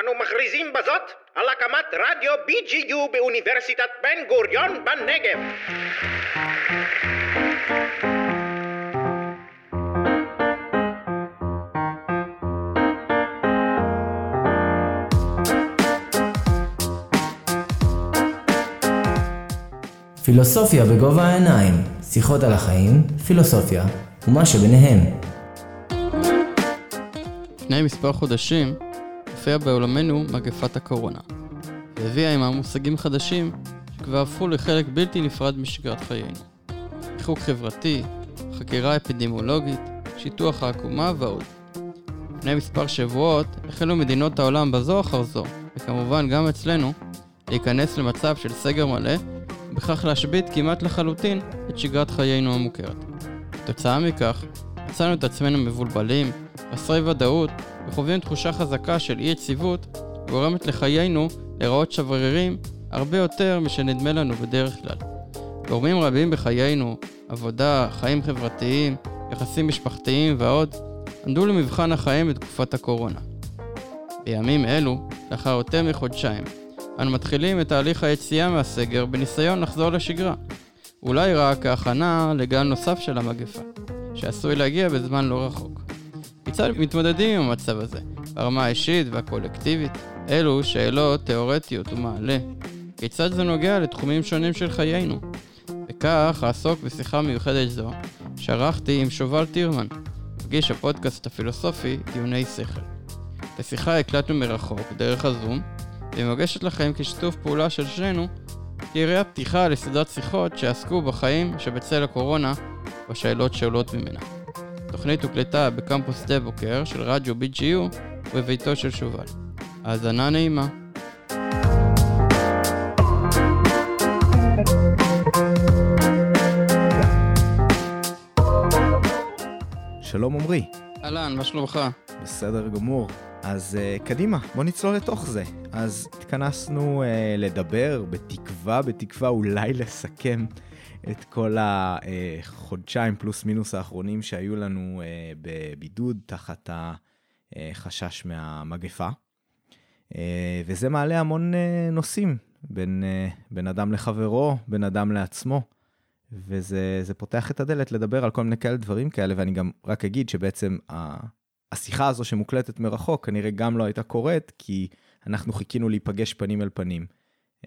אנו מכריזים בזאת על הקמת רדיו BGU באוניברסיטת בן גוריון בנגב. פילוסופיה בגובה העיניים, שיחות על החיים, פילוסופיה ומה שביניהם. לפני מספר חודשים הופיעה בעולמנו מגפת הקורונה, והביאה עימה מושגים חדשים שכבר הפכו לחלק בלתי נפרד משגרת חיינו. ריחוק חברתי, חקירה אפידמיולוגית, שיטוח העקומה ועוד. לפני מספר שבועות החלו מדינות העולם בזו אחר זו, וכמובן גם אצלנו, להיכנס למצב של סגר מלא, ובכך להשבית כמעט לחלוטין את שגרת חיינו המוכרת. כתוצאה מכך, מצאנו את עצמנו מבולבלים, חסרי ודאות, וחווים תחושה חזקה של אי יציבות, גורמת לחיינו להיראות שברירים הרבה יותר משנדמה לנו בדרך כלל. גורמים רבים בחיינו, עבודה, חיים חברתיים, יחסים משפחתיים ועוד, עמדו למבחן החיים בתקופת הקורונה. בימים אלו, לאחר יותר מחודשיים, אנו מתחילים את תהליך היציאה מהסגר בניסיון לחזור לשגרה. אולי רק כהכנה לגל נוסף של המגפה, שעשוי להגיע בזמן לא רחוק. כיצד מתמודדים עם המצב הזה, ברמה האישית והקולקטיבית? אלו שאלות תאורטיות ומעלה. כיצד זה נוגע לתחומים שונים של חיינו? וכך אעסוק בשיחה מיוחדת זו, שערכתי עם שובל טירמן, מגיש הפודקאסט הפילוסופי דיוני שכל. את השיחה הקלטנו מרחוק, דרך הזום, והיא מוגשת לכם כשיתוף פעולה של שנינו, כירייה פתיחה לסדרת שיחות שעסקו בחיים שבצל הקורונה בשאלות שעולות ממנה. התוכנית הוקלטה בקמפוס שדה בוקר של רדיו BGU ובביתו של שובל. האזנה נעימה. שלום עמרי. אהלן, מה שלומך? בסדר גמור. אז uh, קדימה, בוא נצלול לתוך זה. אז התכנסנו uh, לדבר, בתקווה, בתקווה אולי לסכם את כל החודשיים פלוס מינוס האחרונים שהיו לנו uh, בבידוד תחת החשש מהמגפה. Uh, וזה מעלה המון uh, נושאים בין, בין אדם לחברו, בין אדם לעצמו. וזה פותח את הדלת לדבר על כל מיני כאלה דברים כאלה, ואני גם רק אגיד שבעצם השיחה הזו שמוקלטת מרחוק כנראה גם לא הייתה קורית, כי אנחנו חיכינו להיפגש פנים אל פנים.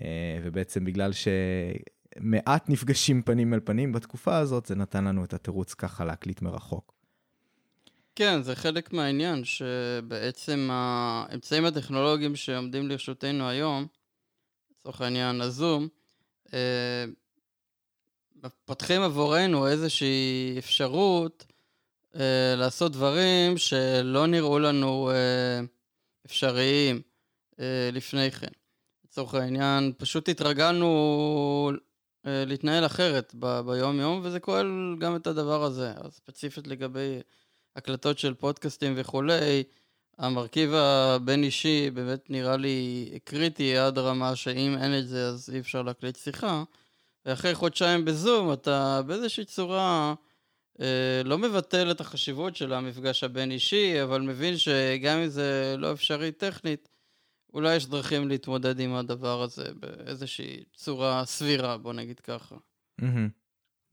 אה, ובעצם בגלל שמעט נפגשים פנים אל פנים בתקופה הזאת, זה נתן לנו את התירוץ ככה להקליט מרחוק. כן, זה חלק מהעניין, שבעצם האמצעים הטכנולוגיים שעומדים לרשותנו היום, לצורך העניין הזום, אה, פותחים עבורנו איזושהי אפשרות אה, לעשות דברים שלא נראו לנו אה, אפשריים אה, לפני כן. לצורך העניין, פשוט התרגלנו להתנהל אחרת ב- ביום-יום, וזה כולל גם את הדבר הזה. אז ספציפית לגבי הקלטות של פודקאסטים וכולי, המרכיב הבין-אישי באמת נראה לי קריטי עד רמה שאם אין את זה אז אי אפשר להקליט שיחה. ואחרי חודשיים בזום אתה באיזושהי צורה אה, לא מבטל את החשיבות של המפגש הבין-אישי, אבל מבין שגם אם זה לא אפשרי טכנית, אולי יש דרכים להתמודד עם הדבר הזה באיזושהי צורה סבירה, בוא נגיד ככה.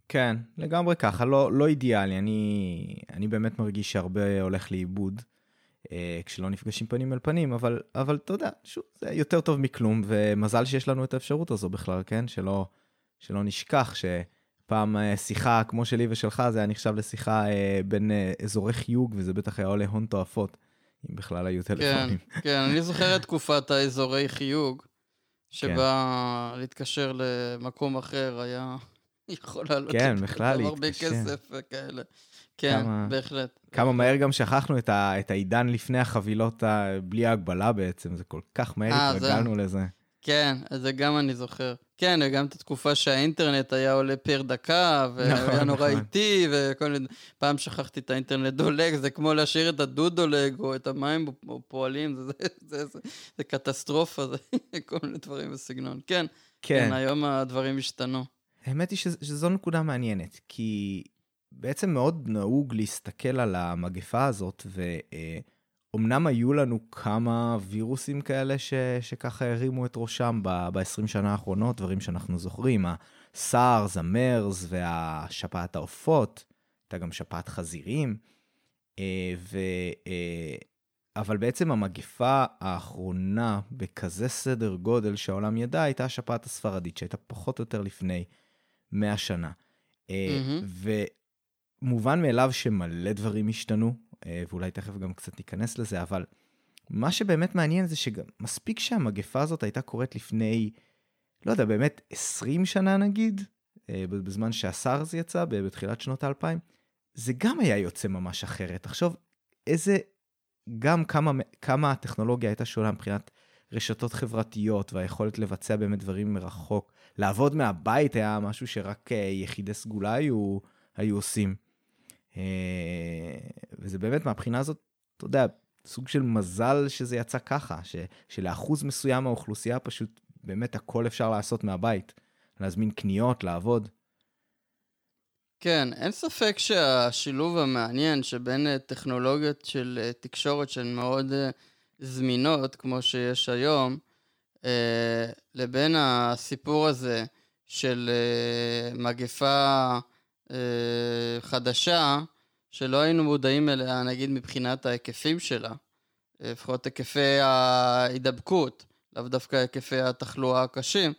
כן, לגמרי ככה, לא, לא אידיאלי. אני, אני באמת מרגיש שהרבה הולך לאיבוד אה, כשלא נפגשים פנים אל פנים, אבל, אבל אתה יודע, שוב, זה יותר טוב מכלום, ומזל שיש לנו את האפשרות הזו בכלל, כן? שלא, שלא נשכח שפעם אה, שיחה כמו שלי ושלך, זה היה נחשב לשיחה אה, בין אה, אזורי חיוג, וזה בטח היה עולה הון תועפות, אם בכלל היו טלפונים. כן, כן, אני זוכר את תקופת האזורי חיוג, שבה כן. להתקשר למקום אחר היה יכול לעלות כן, בכלל. הרבה כסף וכאלה. כן, כמה, בהחלט. כמה מהר גם שכחנו את, ה, את העידן לפני החבילות ה, בלי ההגבלה בעצם, זה כל כך מהר התרגלנו זה... לזה. כן, זה גם אני זוכר. כן, וגם את התקופה שהאינטרנט היה עולה פר דקה, והיה נכון, נורא נכון. איטי, וכל מיני... פעם שכחתי את האינטרנט דולג, זה כמו להשאיר את הדוד דולג, או את המים פועלים, זה, זה, זה, זה, זה קטסטרופה, זה כל מיני דברים בסגנון. כן, כן, כן היום הדברים השתנו. האמת היא שזו נקודה מעניינת, כי בעצם מאוד נהוג להסתכל על המגפה הזאת, ו... אה, אמנם היו לנו כמה וירוסים כאלה ש, שככה הרימו את ראשם ב-20 שנה האחרונות, דברים שאנחנו זוכרים, הסארס, המרס והשפעת העופות, הייתה גם שפעת חזירים, אה, ו... אה, אבל בעצם המגפה האחרונה בכזה סדר גודל שהעולם ידע הייתה השפעת הספרדית, שהייתה פחות או יותר לפני 100 שנה. Mm-hmm. ומובן מאליו שמלא דברים השתנו, ואולי תכף גם קצת ניכנס לזה, אבל מה שבאמת מעניין זה שמספיק שהמגפה הזאת הייתה קורית לפני, לא יודע, באמת 20 שנה נגיד, אה, בזמן שהסארס יצא בתחילת שנות האלפיים, זה גם היה יוצא ממש אחרת. תחשוב איזה, גם כמה, כמה הטכנולוגיה הייתה שונה מבחינת רשתות חברתיות והיכולת לבצע באמת דברים מרחוק. לעבוד מהבית היה משהו שרק אה, יחידי סגולה היו, היו עושים. אה, וזה באמת מהבחינה הזאת, אתה יודע, סוג של מזל שזה יצא ככה, ש, שלאחוז מסוים מהאוכלוסייה פשוט באמת הכל אפשר לעשות מהבית. להזמין קניות, לעבוד. כן, אין ספק שהשילוב המעניין שבין אה, טכנולוגיות של אה, תקשורת שהן מאוד זמינות, כמו שיש היום, לבין הסיפור הזה של מגפה אה, חדשה, שלא היינו מודעים אליה, נגיד מבחינת ההיקפים שלה, אה, לפחות היקפי ההידבקות, לאו דווקא היקפי התחלואה הקשים.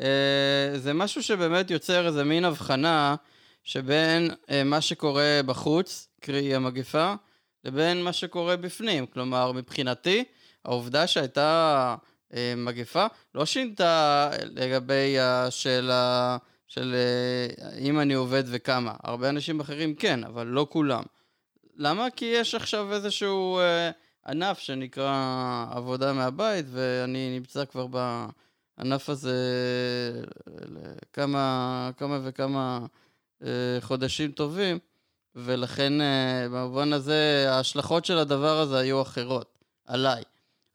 אה, זה משהו שבאמת יוצר איזה מין הבחנה שבין מה שקורה בחוץ, קרי המגפה, לבין מה שקורה בפנים. כלומר, מבחינתי, העובדה שהייתה מגפה לא שינתה לגבי השאלה של אה, אם אני עובד וכמה. הרבה אנשים אחרים כן, אבל לא כולם. למה? כי יש עכשיו איזשהו אה, ענף שנקרא עבודה מהבית, ואני נמצא כבר בענף הזה לכמה כמה וכמה אה, חודשים טובים, ולכן אה, במובן הזה ההשלכות של הדבר הזה היו אחרות, עליי.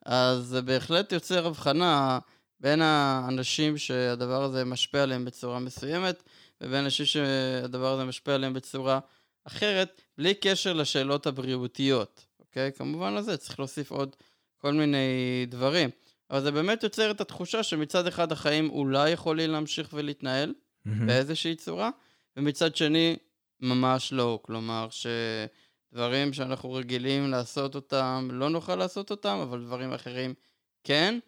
אז זה בהחלט יוצר הבחנה. בין האנשים שהדבר הזה משפיע עליהם בצורה מסוימת, ובין אנשים שהדבר הזה משפיע עליהם בצורה אחרת, בלי קשר לשאלות הבריאותיות, אוקיי? כמובן לזה צריך להוסיף עוד כל מיני דברים. אבל זה באמת יוצר את התחושה שמצד אחד החיים אולי יכולים להמשיך ולהתנהל mm-hmm. באיזושהי צורה, ומצד שני, ממש לא. כלומר, שדברים שאנחנו רגילים לעשות אותם, לא נוכל לעשות אותם, אבל דברים אחרים כן.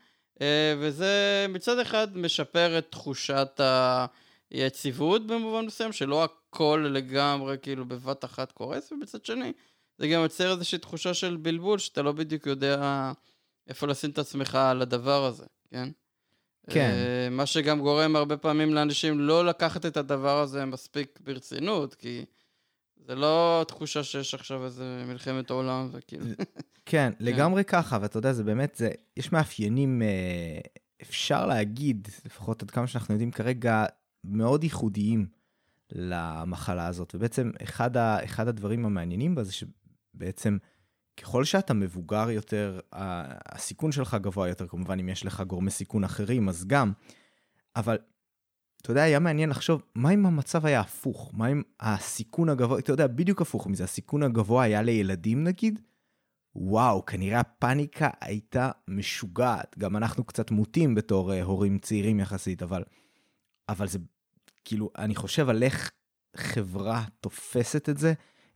אה, וזה מצד אחד משפר את תחושת היציבות במובן מסוים, שלא הכל לגמרי כאילו בבת אחת קורס, ומצד שני, זה גם יוצר איזושהי תחושה של בלבול, שאתה לא בדיוק יודע איפה לשים את עצמך על הדבר הזה, כן? כן. אה, מה שגם גורם הרבה פעמים לאנשים לא לקחת את הדבר הזה מספיק ברצינות, כי... זה לא תחושה שיש עכשיו איזה מלחמת עולם וכאילו. כן, לגמרי ככה, ואתה יודע, זה באמת, זה, יש מאפיינים, אה, אפשר להגיד, לפחות עד כמה שאנחנו יודעים כרגע, מאוד ייחודיים למחלה הזאת. ובעצם אחד, ה, אחד הדברים המעניינים בה זה שבעצם ככל שאתה מבוגר יותר, הסיכון שלך גבוה יותר, כמובן אם יש לך גורמי סיכון אחרים, אז גם, אבל אתה יודע, היה מעניין לחשוב, מה אם המצב היה הפוך? מה אם הסיכון הגבוה, אתה יודע, בדיוק הפוך מזה, הסיכון הגבוה היה לילדים נגיד? וואו, כנראה הפאניקה הייתה משוגעת. גם אנחנו קצת מוטים בתור uh, הורים צעירים יחסית, אבל, אבל זה, כאילו, אני חושב על איך חברה תופסת את זה,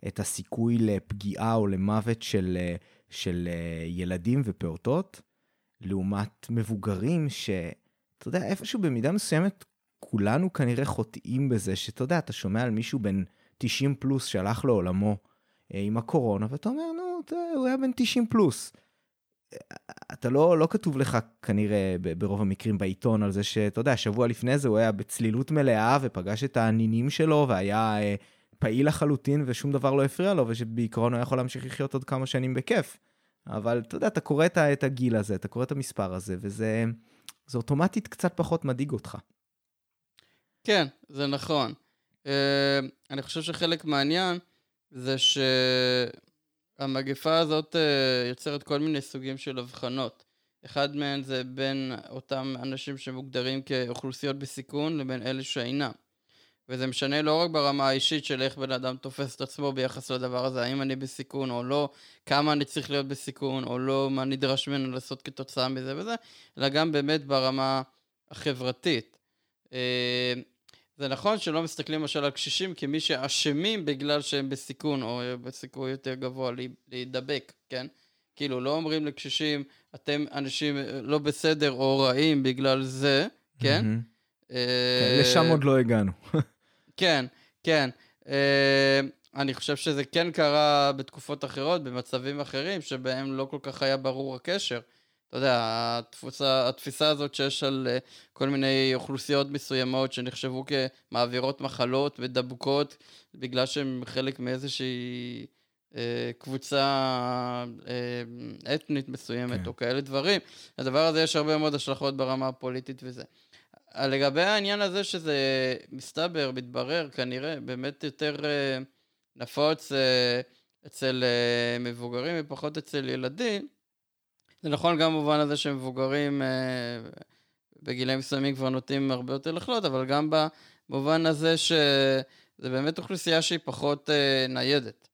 את הסיכוי לפגיעה או למוות של, uh, של uh, ילדים ופעוטות, לעומת מבוגרים שאתה יודע, איפשהו במידה מסוימת כולנו כנראה חוטאים בזה, שאתה יודע, אתה שומע על מישהו בן 90 פלוס שהלך לעולמו אה, עם הקורונה, ואתה אומר, נו, אתה, הוא היה בן 90 פלוס. אתה לא, לא כתוב לך כנראה ברוב המקרים בעיתון על זה שאתה יודע, שבוע לפני זה הוא היה בצלילות מלאה ופגש את הנינים שלו והיה אה, פעיל לחלוטין ושום דבר לא הפריע לו ושבעיקרון הוא יכול להמשיך לחיות עוד כמה שנים בכיף. אבל אתה יודע, אתה קורא את הגיל הזה, אתה קורא את המספר הזה וזה אוטומטית קצת פחות מדאיג אותך. כן, זה נכון. Uh, אני חושב שחלק מעניין זה שהמגפה הזאת uh, יוצרת כל מיני סוגים של הבחנות. אחד מהן זה בין אותם אנשים שמוגדרים כאוכלוסיות בסיכון לבין אלה שאינם. וזה משנה לא רק ברמה האישית של איך בן אדם תופס את עצמו ביחס לדבר הזה, האם אני בסיכון או לא, כמה אני צריך להיות בסיכון או לא, מה נדרש ממנו לעשות כתוצאה מזה וזה, אלא גם באמת ברמה החברתית. אה, זה נכון שלא מסתכלים למשל על קשישים כמי שאשמים בגלל שהם בסיכון או בסיכוי יותר גבוה להידבק, כן? כאילו, לא אומרים לקשישים, אתם אנשים לא בסדר או רעים בגלל זה, כן? Mm-hmm. כן לשם עוד לא הגענו. כן, כן. אה, אני חושב שזה כן קרה בתקופות אחרות, במצבים אחרים, שבהם לא כל כך היה ברור הקשר. אתה יודע, התפוסה, התפיסה הזאת שיש על אה, כל מיני אוכלוסיות מסוימות שנחשבו כמעבירות מחלות ודבוקות, בגלל שהן חלק מאיזושהי אה, קבוצה אה, אתנית מסוימת, כן. או כאלה דברים. לדבר הזה יש הרבה מאוד השלכות ברמה הפוליטית וזה. לגבי העניין הזה שזה מסתבר, מתברר, כנראה באמת יותר אה, נפוץ אה, אצל אה, מבוגרים ופחות אצל ילדים, זה נכון גם במובן הזה שמבוגרים בגילאים מסוימים כבר נוטים הרבה יותר לחלות, אבל גם במובן הזה שזה באמת אוכלוסייה שהיא פחות ניידת.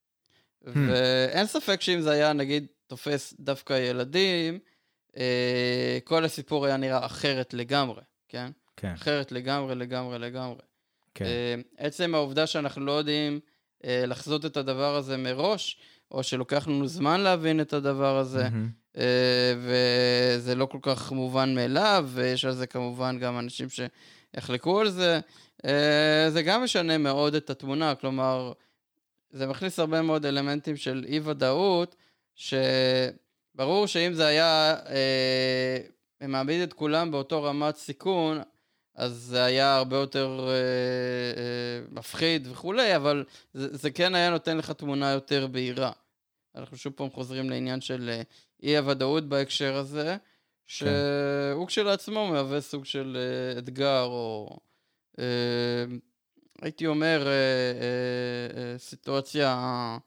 Hmm. ואין ספק שאם זה היה, נגיד, תופס דווקא ילדים, כל הסיפור היה נראה אחרת לגמרי, כן? כן. אחרת לגמרי, לגמרי, לגמרי. כן. אה, עצם העובדה שאנחנו לא יודעים אה, לחזות את הדבר הזה מראש, או שלוקח לנו זמן להבין את הדבר הזה, mm-hmm. וזה לא כל כך מובן מאליו, ויש על זה כמובן גם אנשים שיחלקו על זה, זה גם משנה מאוד את התמונה, כלומר, זה מכניס הרבה מאוד אלמנטים של אי-ודאות, שברור שאם זה היה אה, מעמיד את כולם באותו רמת סיכון, אז זה היה הרבה יותר אה, אה, מפחיד וכולי, אבל זה, זה כן היה נותן לך תמונה יותר בהירה. אנחנו שוב פעם חוזרים לעניין של אה, אי הוודאות בהקשר הזה, שהוא כן. כשלעצמו מהווה סוג של אה, אתגר, או אה, הייתי אומר, אה, אה, אה, סיטואציה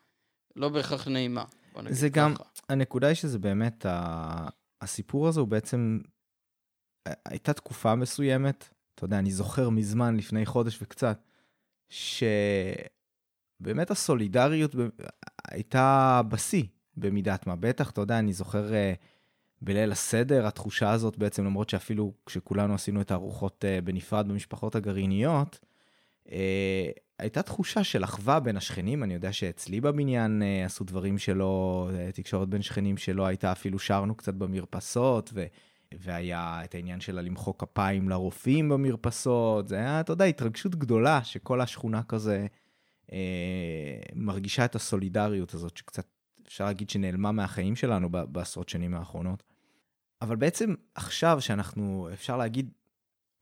לא בהכרח נעימה. זה גם, ככה. הנקודה היא שזה באמת, הסיפור הזה הוא בעצם, הייתה תקופה מסוימת, אתה יודע, אני זוכר מזמן, לפני חודש וקצת, שבאמת הסולידריות הייתה בשיא במידת מה. בטח, אתה יודע, אני זוכר uh, בליל הסדר, התחושה הזאת בעצם, למרות שאפילו כשכולנו עשינו את הארוחות uh, בנפרד במשפחות הגרעיניות, uh, הייתה תחושה של אחווה בין השכנים. אני יודע שאצלי בבניין עשו דברים שלא, תקשורת בין שכנים שלא הייתה, אפילו שרנו קצת במרפסות, ו... והיה את העניין של למחוא כפיים לרופאים במרפסות, זה היה, אתה יודע, התרגשות גדולה שכל השכונה כזה אה, מרגישה את הסולידריות הזאת, שקצת אפשר להגיד שנעלמה מהחיים שלנו בעשרות שנים האחרונות. אבל בעצם עכשיו שאנחנו, אפשר להגיד,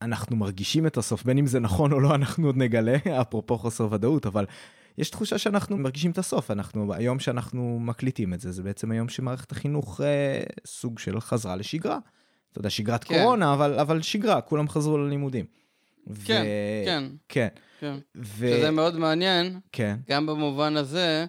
אנחנו מרגישים את הסוף, בין אם זה נכון או לא, אנחנו עוד נגלה, אפרופו חוסר ודאות, אבל יש תחושה שאנחנו מרגישים את הסוף. אנחנו, היום שאנחנו מקליטים את זה, זה בעצם היום שמערכת החינוך אה, סוג של חזרה לשגרה. אתה יודע, שגרת כן. קורונה, אבל, אבל שגרה, כולם חזרו ללימודים. כן, ו... כן. כן. כן. ו... שזה מאוד מעניין, כן. גם במובן הזה,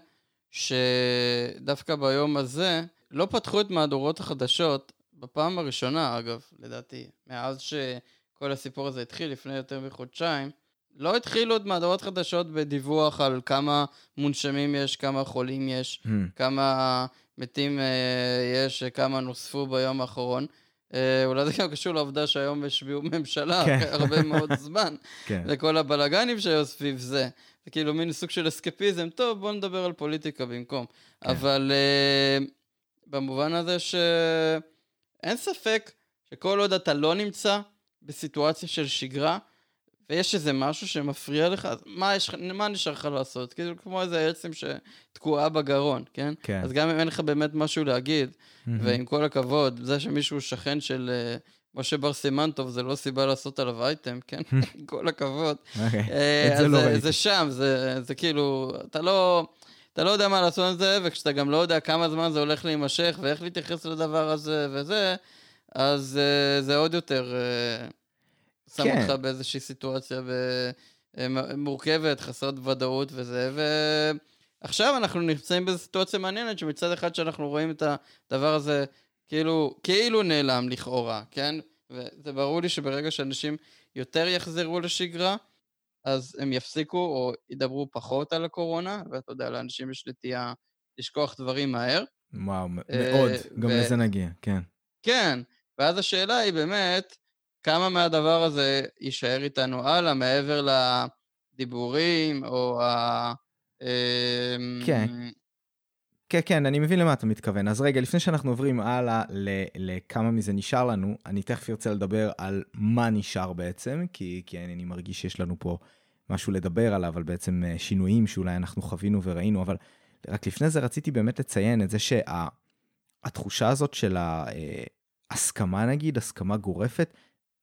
שדווקא ביום הזה, לא פתחו את מהדורות החדשות, בפעם הראשונה, אגב, לדעתי, מאז שכל הסיפור הזה התחיל, לפני יותר מחודשיים, לא התחילו את מהדורות חדשות בדיווח על כמה מונשמים יש, כמה חולים יש, hmm. כמה מתים uh, יש, כמה נוספו ביום האחרון. אה, אולי זה גם קשור לעובדה שהיום השביעו ממשלה כן. הרבה מאוד זמן, כן. וכל הבלגנים שהיו סביב זה. זה כאילו מין סוג של אסקפיזם, טוב, בוא נדבר על פוליטיקה במקום. כן. אבל uh, במובן הזה שאין ספק שכל עוד אתה לא נמצא בסיטואציה של שגרה, ויש איזה משהו שמפריע לך, מה, יש, מה נשאר לך לעשות? כאילו, כמו איזה עצם שתקועה בגרון, כן? כן. אז גם אם אין לך באמת משהו להגיד, mm-hmm. ועם כל הכבוד, זה שמישהו שכן של uh, משה בר סימנטוב, זה לא סיבה לעשות עליו אייטם, כן? עם כל הכבוד. Okay. אוקיי. Uh, את זה לא ראיתי. זה שם, זה, זה כאילו, אתה לא... אתה לא יודע מה לעשות עם זה, וכשאתה גם לא יודע כמה זמן זה הולך להימשך, ואיך להתייחס לדבר הזה וזה, אז uh, זה עוד יותר... Uh, שם כן. אותך באיזושהי סיטואציה מורכבת, חסרת ודאות וזה, ועכשיו אנחנו נמצאים באיזו סיטואציה מעניינת, שמצד אחד שאנחנו רואים את הדבר הזה כאילו, כאילו נעלם לכאורה, כן? וזה ברור לי שברגע שאנשים יותר יחזרו לשגרה, אז הם יפסיקו או ידברו פחות על הקורונה, ואתה יודע, לאנשים יש נטייה לשכוח דברים מהר. וואו, אה, מאוד, גם ו- לזה נגיע, כן. כן, ואז השאלה היא באמת, כמה מהדבר הזה יישאר איתנו הלאה, מעבר לדיבורים או ה... אמ, כן. כן, כן, אני מבין למה אתה מתכוון. אז רגע, לפני שאנחנו עוברים הלאה לכמה מזה נשאר לנו, אני תכף ארצה לדבר על מה נשאר בעצם, כי, כי אני מרגיש שיש לנו פה משהו לדבר עליו, על בעצם אה, שינויים שאולי אנחנו חווינו וראינו, אבל רק לפני זה רציתי באמת לציין את זה שהתחושה הזאת של ההסכמה נגיד, הסכמה גורפת,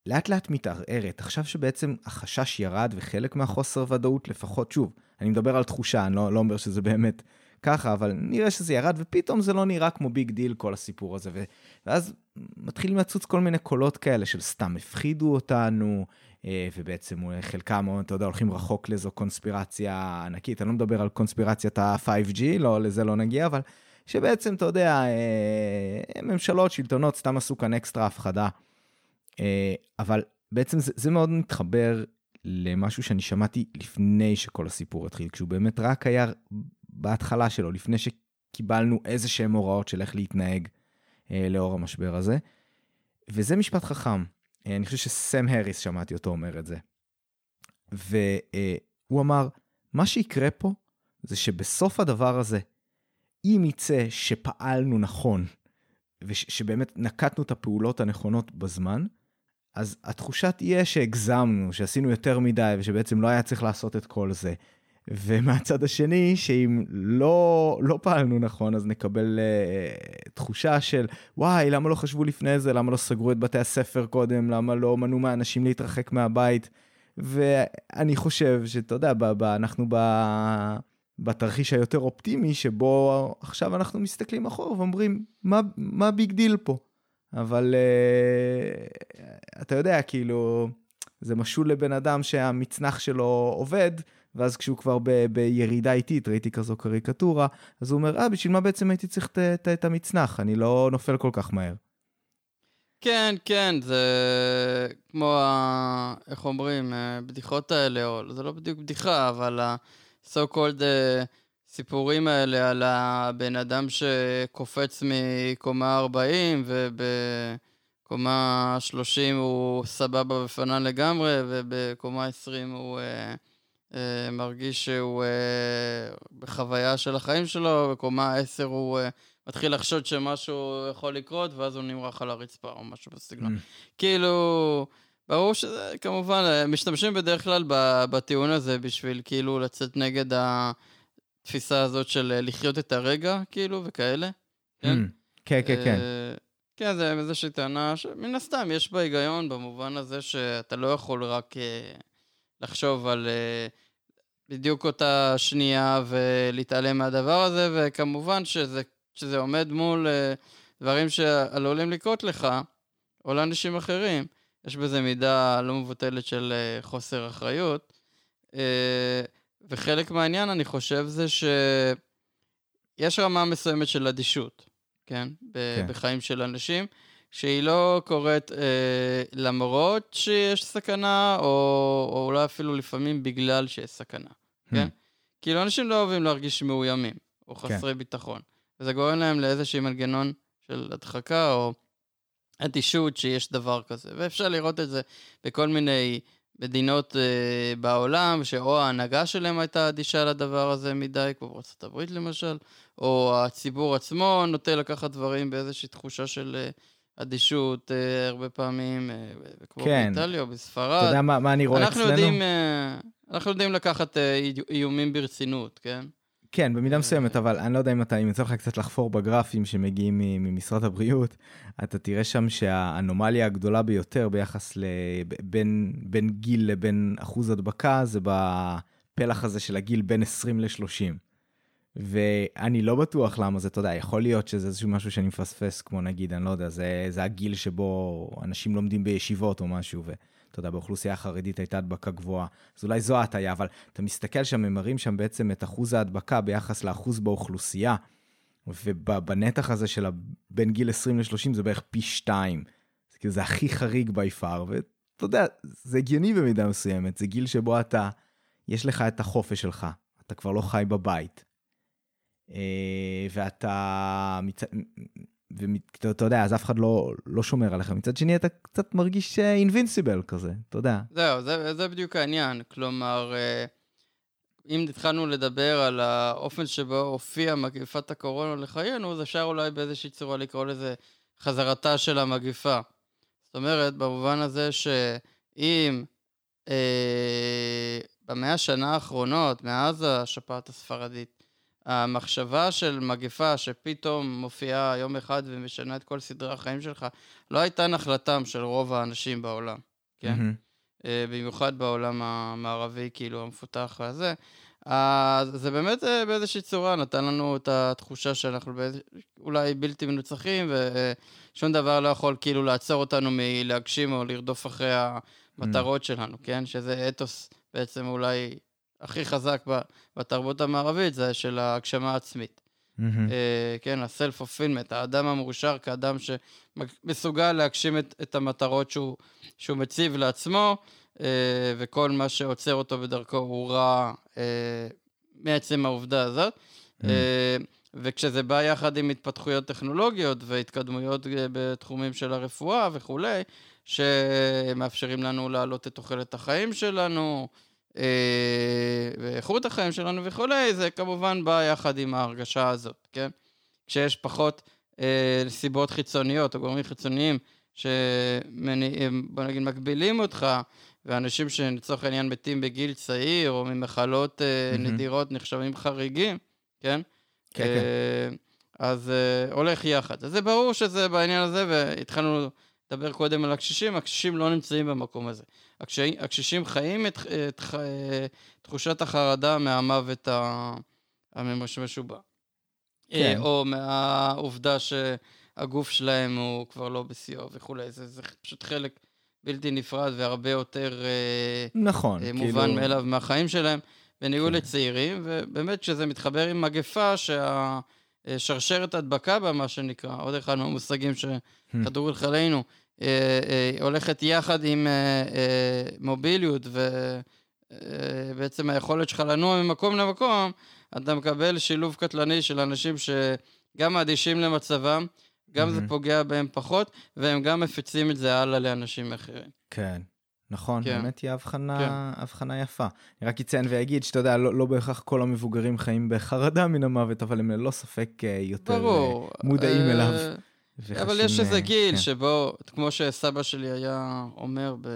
לאט לאט מתערערת. עכשיו שבעצם החשש ירד וחלק מהחוסר ודאות לפחות, שוב, אני מדבר על תחושה, אני לא, לא אומר שזה באמת ככה, אבל נראה שזה ירד, ופתאום זה לא נראה כמו big deal כל הסיפור הזה. ו... ואז מתחילים לצוץ כל מיני קולות כאלה של סתם הפחידו אותנו, אה, ובעצם חלקם, אתה יודע, הולכים רחוק לאיזו קונספירציה ענקית. אני לא מדבר על קונספירציית ה-5G, לא, לזה לא נגיע, אבל שבעצם, אתה יודע, אה, ממשלות, שלטונות, סתם עשו כאן אקסטרה הפחדה. אה, אבל בעצם זה, זה מאוד מתחבר למשהו שאני שמעתי לפני שכל הסיפור התחיל, כשהוא באמת רק היה בהתחלה שלו, לפני שקיבלנו איזה שהם הוראות של איך להתנהג אה, לאור המשבר הזה. וזה משפט חכם. אה, אני חושב שסם האריס, שמעתי אותו אומר את זה. והוא אמר, מה שיקרה פה זה שבסוף הדבר הזה, אם יצא שפעלנו נכון, ושבאמת נקטנו את הפעולות הנכונות בזמן, אז התחושה תהיה שהגזמנו, שעשינו יותר מדי, ושבעצם לא היה צריך לעשות את כל זה. ומהצד השני, שאם לא, לא פעלנו נכון, אז נקבל uh, תחושה של, וואי, למה לא חשבו לפני זה? למה לא סגרו את בתי הספר קודם? למה לא מנעו מאנשים להתרחק מהבית? ואני חושב שאתה יודע, ב, ב, אנחנו ב, בתרחיש היותר אופטימי, שבו עכשיו אנחנו מסתכלים אחורה ואומרים, מה, מה big deal פה? אבל uh, אתה יודע, כאילו, זה משול לבן אדם שהמצנח שלו עובד, ואז כשהוא כבר ב- בירידה איטית, ראיתי כזו קריקטורה, אז הוא אומר, אה, בשביל מה בעצם הייתי צריך את, את, את המצנח? אני לא נופל כל כך מהר. כן, כן, זה כמו, ה... איך אומרים, הבדיחות האלה, או זה לא בדיוק בדיחה, אבל ה-so called uh, סיפורים האלה על הבן אדם שקופץ מקומה 40 ובקומה 30 הוא סבבה ופנן לגמרי, ובקומה 20 הוא uh, uh, מרגיש שהוא uh, בחוויה של החיים שלו, בקומה 10 הוא uh, מתחיל לחשוד שמשהו יכול לקרות, ואז הוא נמרח על הרצפה או משהו בסגנון. כאילו, ברור שזה, כמובן, משתמשים בדרך כלל בטיעון הזה בשביל כאילו לצאת נגד התפיסה הזאת של לחיות את הרגע, כאילו, וכאלה. כן, כן, כן, כן. כן, זה איזושהי טענה שמן הסתם יש בה היגיון במובן הזה שאתה לא יכול רק לחשוב על בדיוק אותה שנייה ולהתעלם מהדבר הזה, וכמובן שזה, שזה עומד מול דברים שעלולים לקרות לך, או לאנשים אחרים. יש בזה מידה לא מבוטלת של חוסר אחריות. וחלק מהעניין, אני חושב, זה שיש רמה מסוימת של אדישות, כן? כן. בחיים של אנשים, שהיא לא קורית אה, למרות שיש סכנה, או, או אולי אפילו לפעמים בגלל שיש סכנה, כן? כאילו, אנשים לא אוהבים להרגיש מאוימים, או חסרי כן. ביטחון. וזה גורם להם לאיזשהי מנגנון של הדחקה, או אדישות שיש דבר כזה. ואפשר לראות את זה בכל מיני מדינות אה, בעולם, שאו ההנהגה שלהם הייתה אדישה לדבר הזה מדי, כמו בארצות הברית למשל, או הציבור עצמו נוטה לקחת דברים באיזושהי תחושה של אה, אדישות אה, הרבה פעמים, אה, כמו כן. באיטליה או בספרד. אתה יודע מה, מה אני רואה אנחנו אצלנו? יודעים, אה, אנחנו יודעים לקחת אה, איומים ברצינות, כן? כן, במידה מסוימת, אבל אני לא יודע אם אתה, אם יוצא לך קצת לחפור בגרפים שמגיעים ממשרד הבריאות, אתה תראה שם שהאנומליה הגדולה ביותר ביחס לבין בין גיל לבין אחוז הדבקה, זה בפלח הזה של הגיל בין 20 ל-30. ואני לא בטוח למה זה, אתה יודע, יכול להיות שזה איזשהו משהו שאני מפספס, כמו נגיד, אני לא יודע, זה, זה הגיל שבו אנשים לומדים בישיבות או משהו, ו... אתה יודע, באוכלוסייה החרדית הייתה הדבקה גבוהה, אז אולי זו ההטייה, אבל אתה מסתכל שם, הם מראים שם בעצם את אחוז ההדבקה ביחס לאחוז באוכלוסייה, ובנתח הזה של בין גיל 20 ל-30 זה בערך פי 2. זה כאילו, זה הכי חריג בי פאר, ואתה יודע, זה הגיוני במידה מסוימת, זה גיל שבו אתה יש לך את החופש שלך, אתה כבר לא חי בבית. אה, ואתה. ואתה יודע, אז אף אחד לא, לא שומר עליך. מצד שני, אתה קצת מרגיש אינבינסיבל אה, כזה, אתה יודע. זהו, זה, זה בדיוק העניין. כלומר, אה, אם התחלנו לדבר על האופן שבו הופיעה מגפת הקורונה לחיינו, אז אפשר אולי באיזושהי צורה לקרוא לזה חזרתה של המגפה. זאת אומרת, במובן הזה שאם אה, במאה השנה האחרונות, מאז השפעת הספרדית, המחשבה של מגפה שפתאום מופיעה יום אחד ומשנה את כל סדרי החיים שלך, לא הייתה נחלתם של רוב האנשים בעולם, כן? Mm-hmm. במיוחד בעולם המערבי, כאילו, המפותח הזה. אז זה באמת אה, באיזושהי צורה נתן לנו את התחושה שאנחנו באיז... אולי בלתי מנוצחים, ושום דבר לא יכול כאילו לעצור אותנו מלהגשים או לרדוף אחרי המטרות mm. שלנו, כן? שזה אתוס בעצם אולי הכי חזק בתרבות המערבית, זה של ההגשמה העצמית. Mm-hmm. כן, ה-self-fulfillment, האדם המאושר כאדם שמסוגל להגשים את, את המטרות שהוא, שהוא מציב לעצמו, אה, וכל מה שעוצר אותו בדרכו הוא רע אה, מעצם העובדה הזאת. Mm-hmm. וכשזה בא יחד עם התפתחויות טכנולוגיות והתקדמויות בתחומים של הרפואה וכולי, שמאפשרים לנו להעלות את תוחלת החיים שלנו, ואיכות החיים שלנו וכולי, זה כמובן בא יחד עם ההרגשה הזאת, כן? כשיש פחות אה, סיבות חיצוניות או גורמים חיצוניים שבוא נגיד מגבילים אותך, ואנשים שלצורך העניין מתים בגיל צעיר או ממחלות אה, mm-hmm. נדירות נחשבים חריגים, כן? כן, אה, כן. אז אה, הולך יחד. אז זה ברור שזה בעניין הזה, והתחלנו לדבר קודם על הקשישים, הקשישים לא נמצאים במקום הזה. הקשישים חיים את, את, את תחושת החרדה מהמוות המשובע. כן. או מהעובדה שהגוף שלהם הוא כבר לא בשיאו וכולי. זה, זה פשוט חלק בלתי נפרד והרבה יותר אה, נכון, מובן כאילו... מאליו מהחיים שלהם, בניגוד כן. לצעירים, ובאמת כשזה מתחבר עם מגפה, שהשרשרת הדבקה בה, מה שנקרא, עוד אחד מהמושגים שחדרו לחיינו, אה, אה, הולכת יחד עם אה, מוביליות ובעצם היכולת שלך לנוע ממקום למקום, אתה מקבל שילוב קטלני של אנשים שגם אדישים למצבם, גם mm-hmm. זה פוגע בהם פחות, והם גם מפיצים את זה הלאה לאנשים אחרים. כן. נכון, כן. באמת היא הבחנה, כן. הבחנה יפה. אני רק אציין ואגיד שאתה יודע, לא, לא בהכרח כל המבוגרים חיים בחרדה מן המוות, אבל הם ללא ספק יותר ברור. מודעים אה, אליו. אבל יש איזה גיל כן. שבו, כמו שסבא שלי היה אומר ב...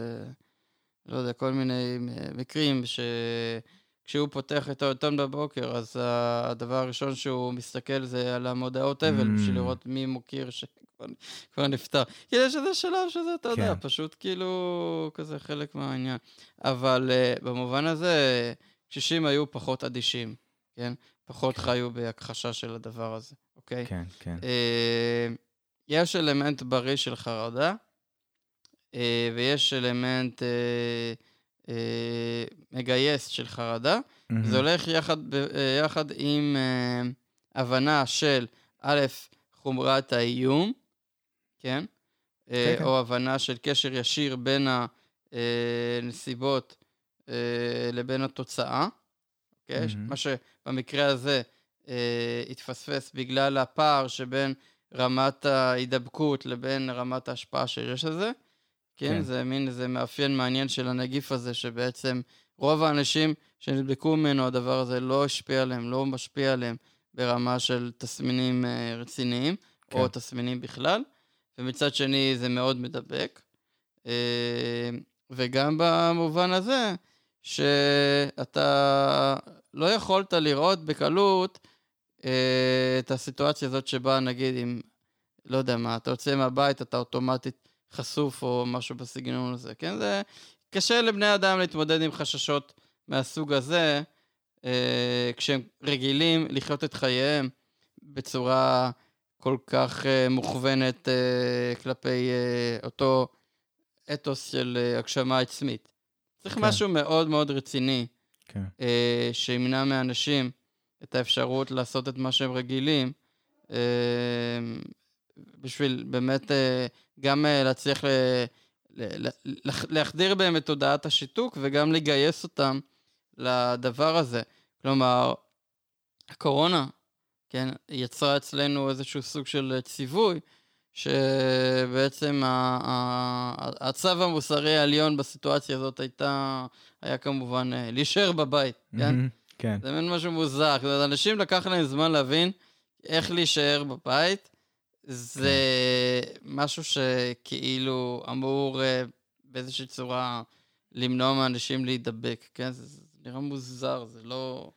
לא יודע, כל מיני מקרים, שכשהוא פותח את העיתון בבוקר, אז הדבר הראשון שהוא מסתכל זה על המודעות אבל, mm. בשביל לראות מי מוקיר שכבר נפטר. כי יש איזה שלב שזה, אתה כן. יודע, פשוט כאילו, כזה חלק מהעניין. אבל uh, במובן הזה, קשישים היו פחות אדישים, כן? פחות כן. חיו בהכחשה של הדבר הזה, אוקיי? כן, כן. Uh, יש אלמנט בריא של חרדה, אה, ויש אלמנט אה, אה, מגייס של חרדה. Mm-hmm. זה הולך יחד, יחד עם הבנה של, א', חומרת האיום, כן? כן, כן. או הבנה של קשר ישיר בין הנסיבות לבין התוצאה, אוקיי? Mm-hmm. מה שבמקרה הזה התפספס בגלל הפער שבין רמת ההידבקות לבין רמת ההשפעה שיש לזה. כן, כן, זה מין איזה מאפיין מעניין של הנגיף הזה, שבעצם רוב האנשים שנדבקו ממנו, הדבר הזה לא השפיע עליהם, לא משפיע עליהם ברמה של תסמינים uh, רציניים, כן. או תסמינים בכלל, ומצד שני זה מאוד מדבק. Uh, וגם במובן הזה, שאתה לא יכולת לראות בקלות אה, את הסיטואציה הזאת שבה נגיד אם, לא יודע מה, אתה יוצא מהבית, אתה אוטומטית חשוף או משהו בסגנון הזה, כן? זה קשה לבני אדם להתמודד עם חששות מהסוג הזה, אה, כשהם רגילים לחיות את חייהם בצורה כל כך אה, מוכוונת אה, כלפי אה, אותו אתוס של אה, הגשמה עצמית. צריך כן. משהו מאוד מאוד רציני, כן. אה, שימנע מאנשים את האפשרות לעשות את מה שהם רגילים, אה, בשביל באמת אה, גם אה, להצליח להחדיר בהם את תודעת השיתוק וגם לגייס אותם לדבר הזה. כלומר, הקורונה, כן, יצרה אצלנו איזשהו סוג של ציווי, שבעצם הצו המוסרי העליון בסיטואציה הזאת הייתה, היה כמובן להישאר בבית, כן? מהמם, כן. זה מין משהו מוזר. זאת אומרת, אנשים לקח להם זמן להבין איך להישאר בבית. זה משהו שכאילו אמור אה, באיזושהי צורה למנוע מאנשים להידבק, כן? זה, זה נראה מוזר, זה לא...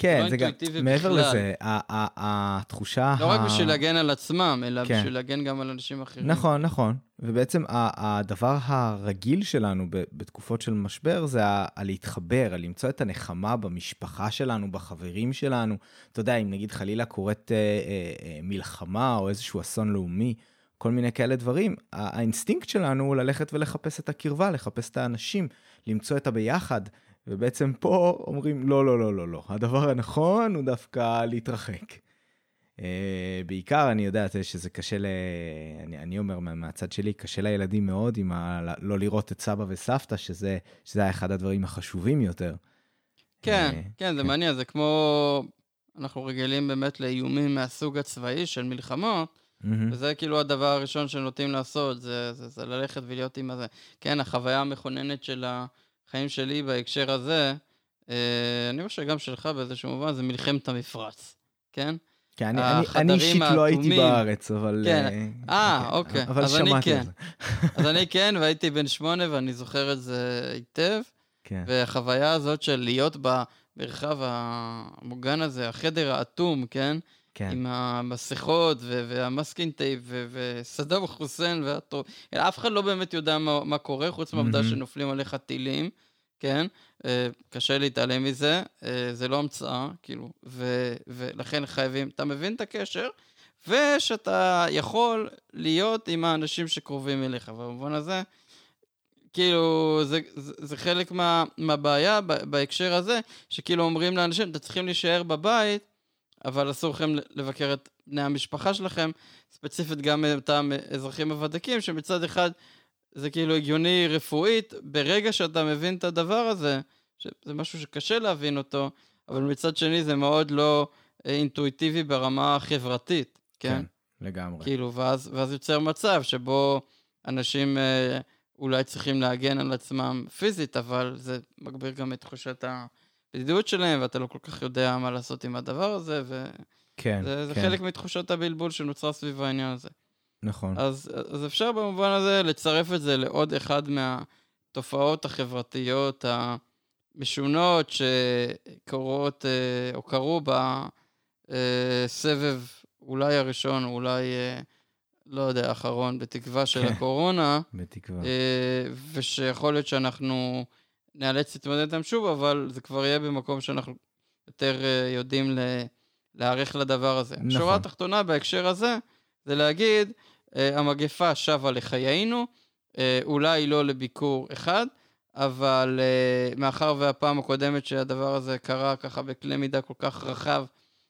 כן, לא זה גם, מעבר. לזה, התחושה... לא רק בשביל להגן על עצמם, אלא כן. בשביל להגן גם על אנשים אחרים. נכון, נכון. ובעצם הדבר הרגיל שלנו בתקופות של משבר זה הלהתחבר, הלמצוא את הנחמה במשפחה שלנו, בחברים שלנו. אתה יודע, אם נגיד חלילה קורית אה, אה, אה, מלחמה או איזשהו אסון לאומי, כל מיני כאלה דברים, האינסטינקט שלנו הוא ללכת ולחפש את הקרבה, לחפש את האנשים, למצוא את הביחד. ובעצם פה אומרים, לא, לא, לא, לא, לא. הדבר הנכון הוא דווקא להתרחק. Uh, בעיקר אני יודע שזה קשה ל... אני, אני אומר מה- מהצד שלי, קשה לילדים מאוד עם ה... לא לראות את סבא וסבתא, שזה, שזה היה אחד הדברים החשובים יותר. כן, אה, כן, זה כן. מעניין, זה כמו... אנחנו רגילים באמת לאיומים מהסוג הצבאי של מלחמות, מהמם. וזה כאילו הדבר הראשון שנוטים לעשות, זה, זה, זה ללכת ולהיות עם הזה. כן, החוויה המכוננת של החיים שלי בהקשר הזה, אה, אני חושב שגם שלך באיזשהו מובן, זה מלחמת המפרץ, כן? כן, אני, אני, אני החדרים אישית לא הייתי. בארץ, אבל... כן. אה, אה, אוקיי. אבל אז שמעתי כן. זה. אז אני כן, והייתי בן שמונה ואני זוכר את זה היטב, כן, והחוויה הזאת של להיות במרחב המוגן הזה, החדר האטום, כן? כן. עם המסכות והמסקינג טייפ וסדאם חוסיין והטוב. אף אחד לא באמת יודע מה, מה קורה, חוץ מהעובדה מהמם. שנופלים עליך טילים, כן? אה, קשה להתעלם מזה, אה, זה לא המצאה, כאילו, ו- ולכן חייבים, אתה מבין את הקשר, ושאתה יכול להיות עם האנשים שקרובים אליך, במובן הזה, כאילו, זה, זה, זה חלק מה, מהבעיה בהקשר הזה, שכאילו אומרים לאנשים, אתם צריכים להישאר בבית, אבל אסור לכם לבקר את בני המשפחה שלכם, ספציפית גם את אותם אזרחים הוותיקים, שמצד אחד זה כאילו הגיוני רפואית, ברגע שאתה מבין את הדבר הזה, שזה משהו שקשה להבין אותו, אבל מצד שני זה מאוד לא אה, אינטואיטיבי ברמה החברתית, כן? כן, לגמרי. כאילו, ואז, ואז יוצר מצב שבו אנשים אה, אולי צריכים להגן על עצמם פיזית, אבל זה מגביר גם את תחושת הבדידות שלהם, ואתה לא כל כך יודע מה לעשות עם הדבר הזה, וזה כן, זה כן, חלק מתחושת הבלבול שנוצרה סביב העניין הזה. נכון. אז, אז אפשר במובן הזה לצרף את זה לעוד אחד מהתופעות החברתיות המשונות שקורות, אה, או קרו בסבב אולי הראשון, או אולי, אה, לא יודע, האחרון, בתקווה של כן. הקורונה, בתקווה. אה, ושיכול להיות שאנחנו נאלץ להתמודד איתם שוב, אבל זה כבר יהיה במקום שאנחנו יותר אה, יודעים להיערך לדבר הזה. נכון. השורה התחתונה בהקשר הזה, זה להגיד, אה, המגפה שבה לחיינו, אה, אולי לא לביקור אחד, אבל אה, מאחר והפעם הקודמת שהדבר הזה קרה ככה בקנה מידה כל כך רחב,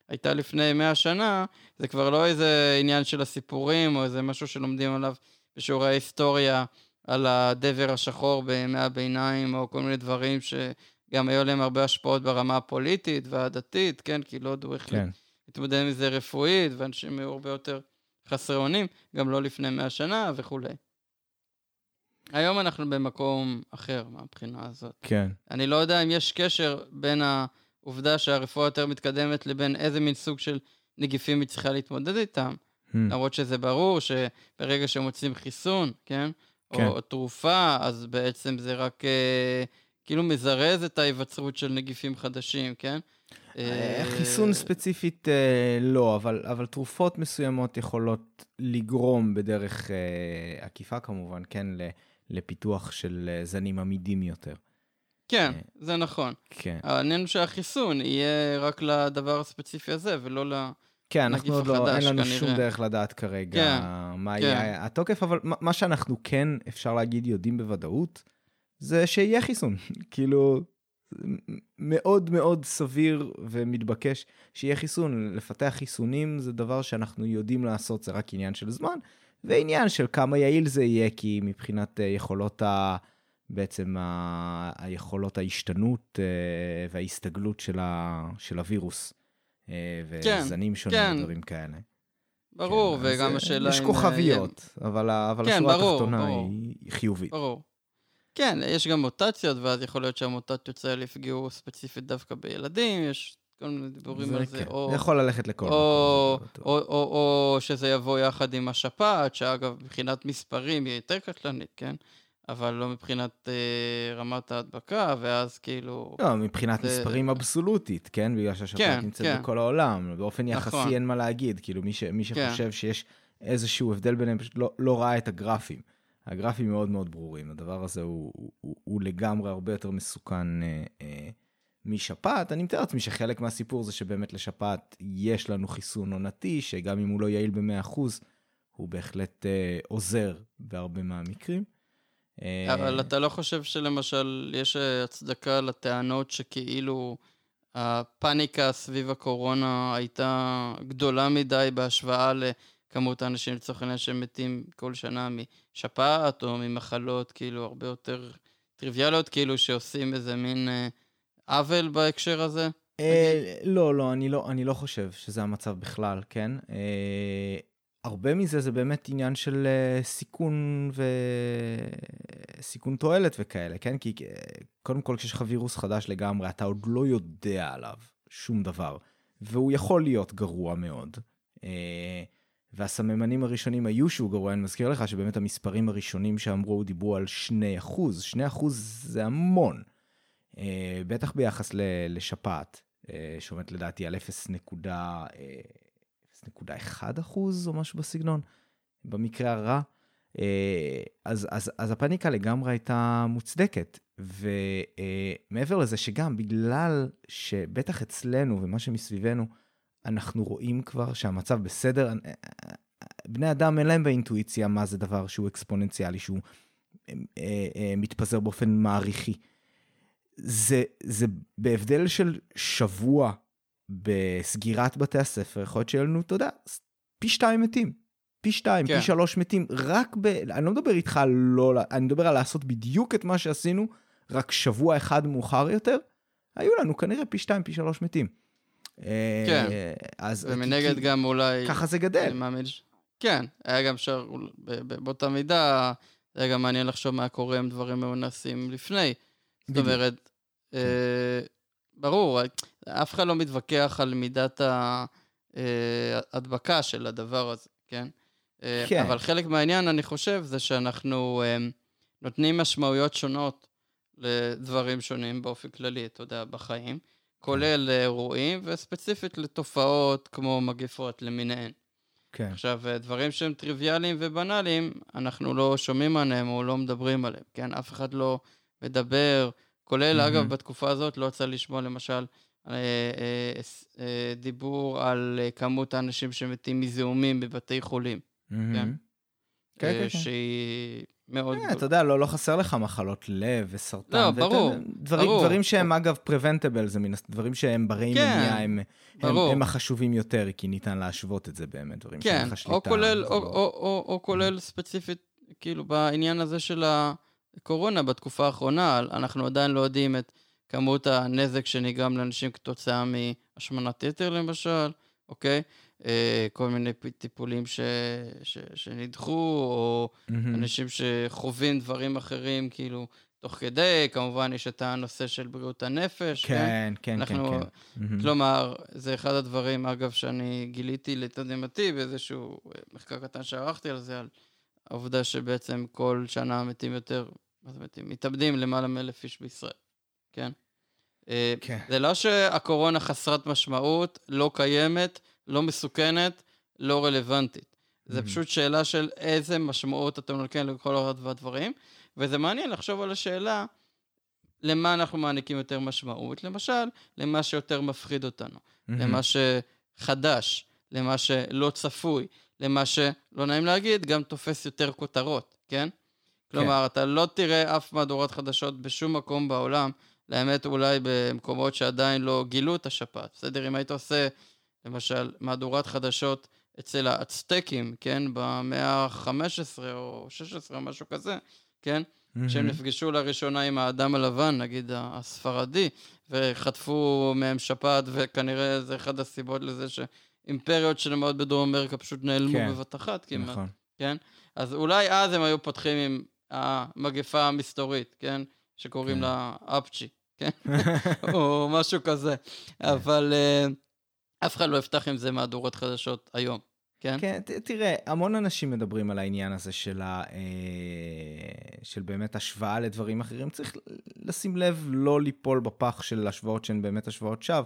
הייתה לפני 100 שנה, זה כבר לא איזה עניין של הסיפורים, או איזה משהו שלומדים עליו בשיעורי ההיסטוריה, על הדבר השחור בימי הביניים, או כל מיני דברים שגם היו להם הרבה השפעות ברמה הפוליטית והדתית, כן? כי לא ידעו איך כן, להתמודד עם זה רפואית, ואנשים היו הרבה יותר חסרי אונים, גם לא לפני 100 שנה וכולי. היום אנחנו במקום אחר מהבחינה הזאת. כן. אני לא יודע אם יש קשר בין העובדה שהרפואה יותר מתקדמת לבין איזה מין סוג של נגיפים היא צריכה להתמודד איתם. Hmm, למרות שזה ברור שברגע שמוצאים חיסון, כן? כן. או תרופה, אז בעצם זה רק אה, כאילו מזרז את ההיווצרות של נגיפים חדשים, כן? אה, אה, חיסון ספציפית אה, לא, אבל, אבל תרופות מסוימות יכולות לגרום בדרך עקיפה כמובן, כן, ל- לפיתוח של זנים עמידים יותר. כן, זה נכון. כן. העניין הוא שהחיסון יהיה רק לדבר הספציפי הזה, ולא ל... כן, אנחנו עוד לא, החדש, אין לנו כנראה. שום דרך לדעת כרגע כן, מה כן. יהיה התוקף, אבל מה- שאנחנו כן, אפשר להגיד, יודעים בוודאות, זה שיהיה חיסון. כאילו, מאוד מאוד סביר ומתבקש שיהיה חיסון. לפתח חיסונים זה דבר שאנחנו יודעים לעשות, זה רק עניין של זמן, ועניין של כמה יעיל זה יהיה, כי מבחינת אה, יכולות בעצם ה... היכולות ההשתנות אה, וההסתגלות של, ה... של הווירוס. אה, כן, וזנים שונים כן. ודברים כאלה. ברור, כן, וגם אה, השאלה יש אם... כוכביות, אבל, ה- אבל כן, השורה ברור, התחתונה ברור. היא חיובית. ברור. כן, יש גם מוטציות, ואז יכול להיות שהמוטציות האלה יפגעו ספציפית דווקא בילדים, יש כל מיני דיבורים על זה, כן, או... זה יכול ללכת לכל או, מקום. זה בטוח. או, או, או שזה יבוא יחד עם השפעת, שאגב, מבחינת מספרים היא יותר קטלנית, כן? אבל לא מבחינת אה, רמת ההדבקה, ואז כאילו... לא, מבחינת זה- מספרים אבסולוטית, כן? בגלל שהשפעת כן, נמצאת כן. בכל העולם. באופן יחסי נכון. אין מה להגיד. כאילו, מי, ש, מי כן. שחושב שיש איזשהו הבדל ביניהם, פשוט לא, לא ראה את הגרפים. הגרפים מאוד מאוד ברורים. הדבר הזה הוא, הוא, הוא, הוא לגמרי הרבה יותר מסוכן אה, אה, משפעת. אני מתאר לעצמי שחלק מהסיפור זה שבאמת לשפעת יש לנו חיסון עונתי, שגם אם הוא לא יעיל ב-100%, הוא בהחלט אה, עוזר בהרבה מהמקרים. אה, אבל אתה לא חושב שלמשל יש אה, הצדקה לטענות שכאילו הפאניקה סביב הקורונה הייתה גדולה מדי בהשוואה לכמות האנשים לצורך העניין שמתים כל שנה משפעת או ממחלות כאילו הרבה יותר טריוויאליות, כאילו שעושים איזה מין אה, עוול בהקשר הזה? אה, לא, לא, אני לא, אני לא חושב שזה המצב בכלל, כן? הרבה מזה זה באמת עניין של אה, סיכון וסיכון תועלת וכאלה, כן? כי אה, קודם כל כשיש לך וירוס חדש לגמרי, אתה עוד לא יודע עליו שום דבר, והוא יכול להיות גרוע מאוד. אה, והסממנים הראשונים היו שהוא גרוע, אני מזכיר לך שבאמת המספרים הראשונים שאמרו דיברו על 2 אחוז, 2 אחוז זה המון. בטח ביחס לשפעת, שעומדת לדעתי על 0.1 אחוז או משהו בסגנון, במקרה הרע. אה, אז, אז, אז הפאניקה לגמרי הייתה מוצדקת, ומעבר לזה שגם בגלל שבטח אצלנו ומה שמסביבנו, אנחנו רואים כבר שהמצב בסדר, אה, אה, בני אדם אין להם באינטואיציה מה זה דבר שהוא אקספוננציאלי, שהוא אה, אה, אה, מתפזר באופן מעריכי. זה, זה בהבדל של שבוע בסגירת בתי הספר, יכול להיות שיהיה לנו, אתה יודע, פי שתיים מתים. פי שתיים, כן. פי שלוש מתים, רק ב... אני לא מדבר איתך על לא... אני מדבר על לעשות בדיוק את מה שעשינו, רק שבוע אחד מאוחר יותר, היו לנו כנראה פי שתיים, פי שלוש מתים. אה, כן. אז... ומנגד כי- גם אולי... ככה זה גדל. אני מאמין ש... כן, היה גם אפשר, באותה מידה, היה גם מעניין לחשוב מה קורה אם דברים היו נעשים לפני. זאת בדיוק. כן. אומרת, אה, ברור, אף אחד לא מתווכח על מידת ההדבקה של הדבר הזה, כן? אה, כן. אבל חלק מהעניין, אני חושב, זה שאנחנו אה, נותנים משמעויות שונות לדברים שונים באופן כללי, אתה יודע, בחיים, כולל לאירועים, וספציפית לתופעות כמו מגפות למיניהן. כן. עכשיו, אה, דברים שהם טריוויאליים ובנאליים, אנחנו לא שומעים עליהם או לא מדברים עליהם, כן? אף אחד לא מדבר, כולל, מהמם. אגב, בתקופה הזאת לא יצא לשמוע למשל אה, אה, אה, דיבור על אה, כמות האנשים שמתים מזיהומים בבתי חולים. כן. כן, אה, כן, כן. שהיא מאוד... אה, אתה יודע, לא, לא חסר לך מחלות לב וסרטן. לא, ברור, ברור. דברים שהם אגב preventable, זה מן, דברים שהם ברי כן, מניעה, הם, החשובים יותר, כי ניתן להשוות את זה באמת, דברים כן, שאין לך שליטה. או, או כולל ספציפית, כאילו, בעניין הזה של הקורונה בתקופה האחרונה, אנחנו עדיין לא יודעים את כמות הנזק שנגרם לאנשים כתוצאה מהשמנת יתר, למשל, אוקיי? אה, כל מיני טיפולים ש, ש, שנדחו, או מהמם. אנשים שחווים דברים אחרים, כאילו, תוך כדי, כמובן יש את הנושא של בריאות הנפש, כן? כן, כן, כן, אנחנו- כן. מהמם. כלומר, זה אחד הדברים, אגב, שאני גיליתי לתדהמתי באיזשהו אה, מחקר קטן שערכתי על זה, על העובדה שבעצם כל שנה מתים יותר, מה זה מתים? מתאבדים למעלה מאלף איש בישראל, כן? אה, כן. זה לא שהקורונה חסרת משמעות, לא קיימת, לא מסוכנת, לא רלוונטית. זה Mhm. פשוט שאלה של איזה משמעות אתה נותן לכל אחד והדברים, וזה מעניין לחשוב על השאלה למה אנחנו מעניקים יותר משמעות, למשל, למה שיותר מפחיד אותנו, מהמם. למה שחדש, למה שלא צפוי, למה שלא נעים להגיד, גם תופס יותר כותרות, כן? כלומר, אתה לא תראה אף מהדורת חדשות בשום מקום בעולם, לאמת אולי במקומות שעדיין לא גילו את השפעת. בסדר, אם היית עושה, למשל, מהדורת חדשות אצל האצטקים, כן, במאה ה-15 או 16 או משהו כזה, כן? שהם נפגשו לראשונה עם האדם הלבן, נגיד הספרדי, וחטפו מהם שפעת, וכנראה זה אחד הסיבות לזה שאימפריות שלמות בדרום אמריקה פשוט נעלמו כן. בבת אחת כמעט, נכון. כן? אז אולי אז הם היו פותחים עם המגפה המסתורית, כן? שקוראים כן. לה אפצ'י, כן? או משהו כזה. אבל אה, אף אחד לא יפתח עם זה מהדורות חדשות היום, כן? כן, תראה, המון אנשים מדברים על העניין הזה של, ה, אה, של באמת השוואה לדברים אחרים. צריך לשים לב לא ליפול בפח של השוואות שהן באמת השוואות שווא.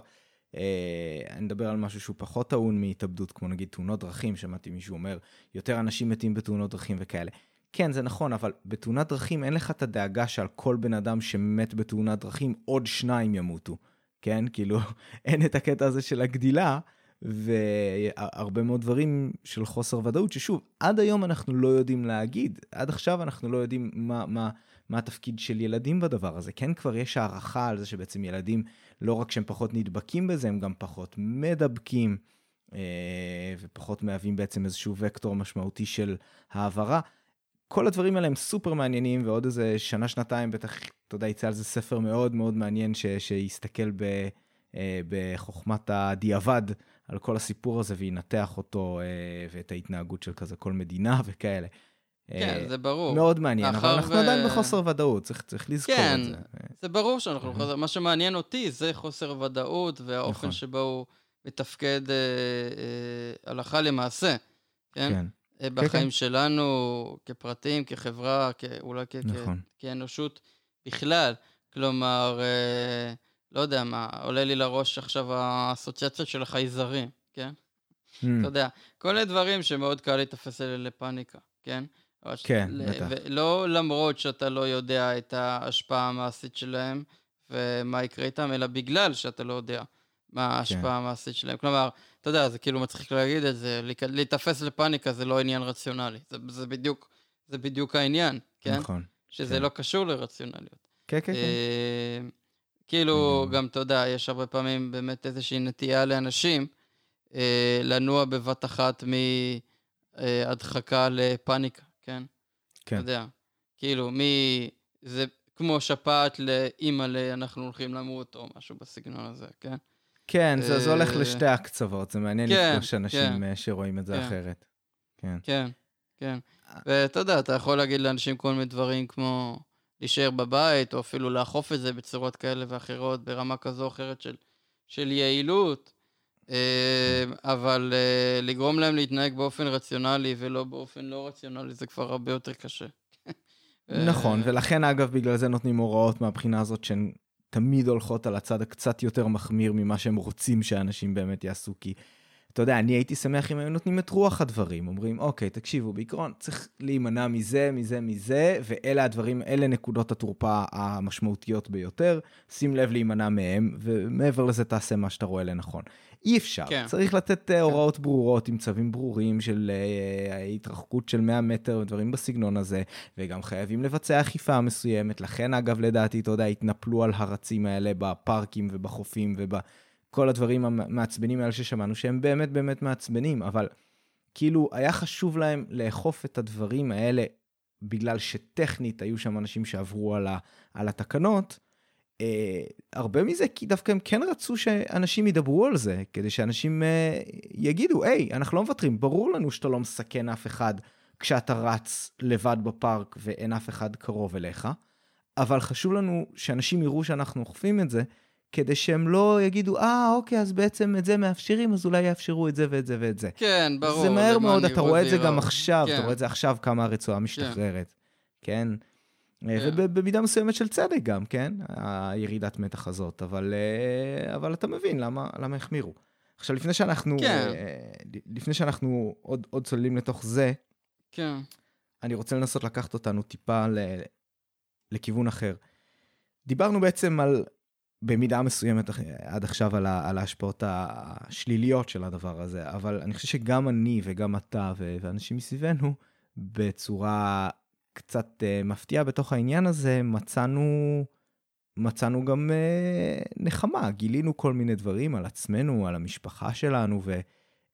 אה, אני מדבר על משהו שהוא פחות טעון מהתאבדות, כמו נגיד תאונות דרכים, שמעתי מישהו אומר, יותר אנשים מתים בתאונות דרכים וכאלה. כן, זה נכון, אבל בתאונת דרכים אין לך את הדאגה שעל כל בן אדם שמת בתאונת דרכים, עוד שניים ימותו. כן? כאילו, אין את הקטע הזה של הגדילה, והרבה מאוד דברים של חוסר ודאות, ששוב, עד היום אנחנו לא יודעים להגיד, עד עכשיו אנחנו לא יודעים מה, מה, מה התפקיד של ילדים בדבר הזה. כן, כבר יש הערכה על זה שבעצם ילדים, לא רק שהם פחות נדבקים בזה, הם גם פחות מדבקים, אה, ופחות מהווים בעצם איזשהו וקטור משמעותי של העברה. כל הדברים האלה הם סופר מעניינים, ועוד איזה שנה, שנתיים, בטח, אתה יודע, יצא על זה ספר מאוד מאוד מעניין, ש, שיסתכל ב, אה, בחוכמת הדיעבד על כל הסיפור הזה, וינתח אותו, אה, ואת ההתנהגות של כזה כל מדינה וכאלה. כן, אה, זה ברור. מאוד מעניין, אבל אנחנו ו- עדיין בחוסר ודאות, צריך, צריך לזכור כן, את זה. זה ברור שאנחנו חוזרים. מה שמעניין אותי זה חוסר ודאות והאופן נכון. שבו הוא מתפקד אה, אה, הלכה למעשה, כן? כן, בחיים כן. שלנו, כפרטים, כחברה, כ- אולי כ- כ- נכון. כאנושות בכלל. כלומר, אה, לא יודע מה, עולה לי לראש עכשיו האסוציאציה של החייזרים, כן? Mm, אתה יודע, כל מיני דברים שמאוד קל להיתפס אלה לפאניקה, כן? כן, בטח. ולא למרות שאתה לא יודע את ההשפעה המעשית שלהם ומה יקרה איתם, אלא בגלל שאתה לא יודע מה כן. ההשפעה המעשית שלהם. כלומר, אתה יודע, זה כאילו מצחיק להגיד את זה, להיתפס לפאניקה זה לא עניין רציונלי. זה, זה, בדיוק, זה בדיוק העניין, כן? נכון. שזה כן. לא קשור לרציונליות. כן, כן, כן. אה, כאילו, Mm. גם, אתה יודע, יש הרבה פעמים באמת איזושהי נטייה לאנשים אה, לנוע בבת אחת מהדחקה לפאניקה, כן? כן. אתה יודע, כאילו, מ... זה כמו שפעת לאימא'לה, אנחנו הולכים למות, או משהו בסגנון הזה, כן? כן, זה, זה הולך אה, לשתי הקצוות, זה מעניין כן, לפגוש אנשים כן. אה, שרואים את זה כן. אחרת. כן. כן, כן. ואתה יודע, אתה יכול להגיד לאנשים כל מיני דברים כמו להישאר בבית, או אפילו לאכוף את זה בצורות כאלה ואחרות, ברמה כזו או אחרת של, של יעילות, אה, אבל אה, לגרום להם להתנהג באופן רציונלי ולא באופן לא רציונלי, זה כבר הרבה יותר קשה. נכון, אה, ולכן אגב, בגלל זה נותנים הוראות מהבחינה הזאת שהן תמיד הולכות על הצד הקצת יותר מחמיר ממה שהם רוצים שאנשים באמת יעשו, כי אתה יודע, אני הייתי שמח אם היו נותנים את רוח הדברים, אומרים, אוקיי, תקשיבו, בעיקרון צריך להימנע מזה, מזה, מזה, ואלה הדברים, אלה נקודות התורפה המשמעותיות ביותר, שים לב להימנע מהם, ומעבר לזה תעשה מה שאתה רואה לנכון. אי אפשר, כן. צריך לתת אה, הוראות ברורות עם צווים ברורים של אה, התרחקות של 100 מטר ודברים בסגנון הזה, וגם חייבים לבצע אכיפה מסוימת. לכן, אגב, לדעתי, אתה יודע, התנפלו על הרצים האלה בפארקים ובחופים ובכל הדברים המעצבנים האלה ששמענו, שהם באמת באמת מעצבנים, אבל כאילו, היה חשוב להם לאכוף את הדברים האלה, בגלל שטכנית היו שם אנשים שעברו על, ה, על התקנות. אה, הרבה מזה כי דווקא הם כן רצו שאנשים ידברו על זה, כדי שאנשים אה, יגידו, היי, אנחנו לא מוותרים, ברור לנו שאתה לא מסכן אף אחד כשאתה רץ לבד בפארק ואין אף אחד קרוב אליך, אבל חשוב לנו שאנשים יראו שאנחנו אוכפים את זה, כדי שהם לא יגידו, אה, אוקיי, אז בעצם את זה מאפשרים, אז אולי יאפשרו את זה ואת זה ואת זה. כן, ברור. זה מהר מאוד, אתה רואה את זה. גם עכשיו, אתה כן. רואה את זה עכשיו כמה הרצועה משתחררת, כן? כן. ובמידה מסוימת של צדק גם, כן? הירידת מתח הזאת, אבל, אה, אבל אתה מבין למה, למה החמירו. עכשיו, לפני שאנחנו, כן. אה, לפני שאנחנו עוד, עוד צוללים לתוך זה, כן, אני רוצה לנסות לקחת אותנו טיפה ל, לכיוון אחר. דיברנו בעצם על, במידה מסוימת עד עכשיו על, ה, על ההשפעות השליליות של הדבר הזה, אבל אני חושב שגם אני וגם אתה ואנשים מסביבנו, בצורה קצת uh, מפתיעה בתוך העניין הזה, מצאנו, מצאנו גם uh, נחמה, גילינו כל מיני דברים על עצמנו, על המשפחה שלנו, ו,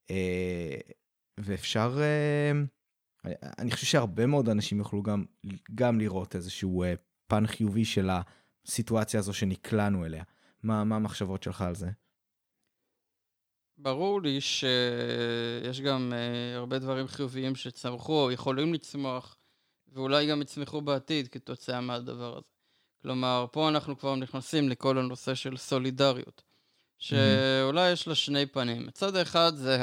uh, ואפשר... אני חושב שהרבה מאוד אנשים יוכלו גם, גם לראות איזשהו אה, פן חיובי של הסיטואציה הזו שנקלענו אליה. מה, מה המחשבות שלך על זה? ברור לי שיש גם הרבה דברים חיוביים שצמחו, או יכולים לצמוח, ואולי גם יצמחו בעתיד כתוצאה מהדבר הזה. כלומר, פה אנחנו כבר נכנסים לכל הנושא של סולידריות, שאולי יש לה שני פנים. מצד אחד זה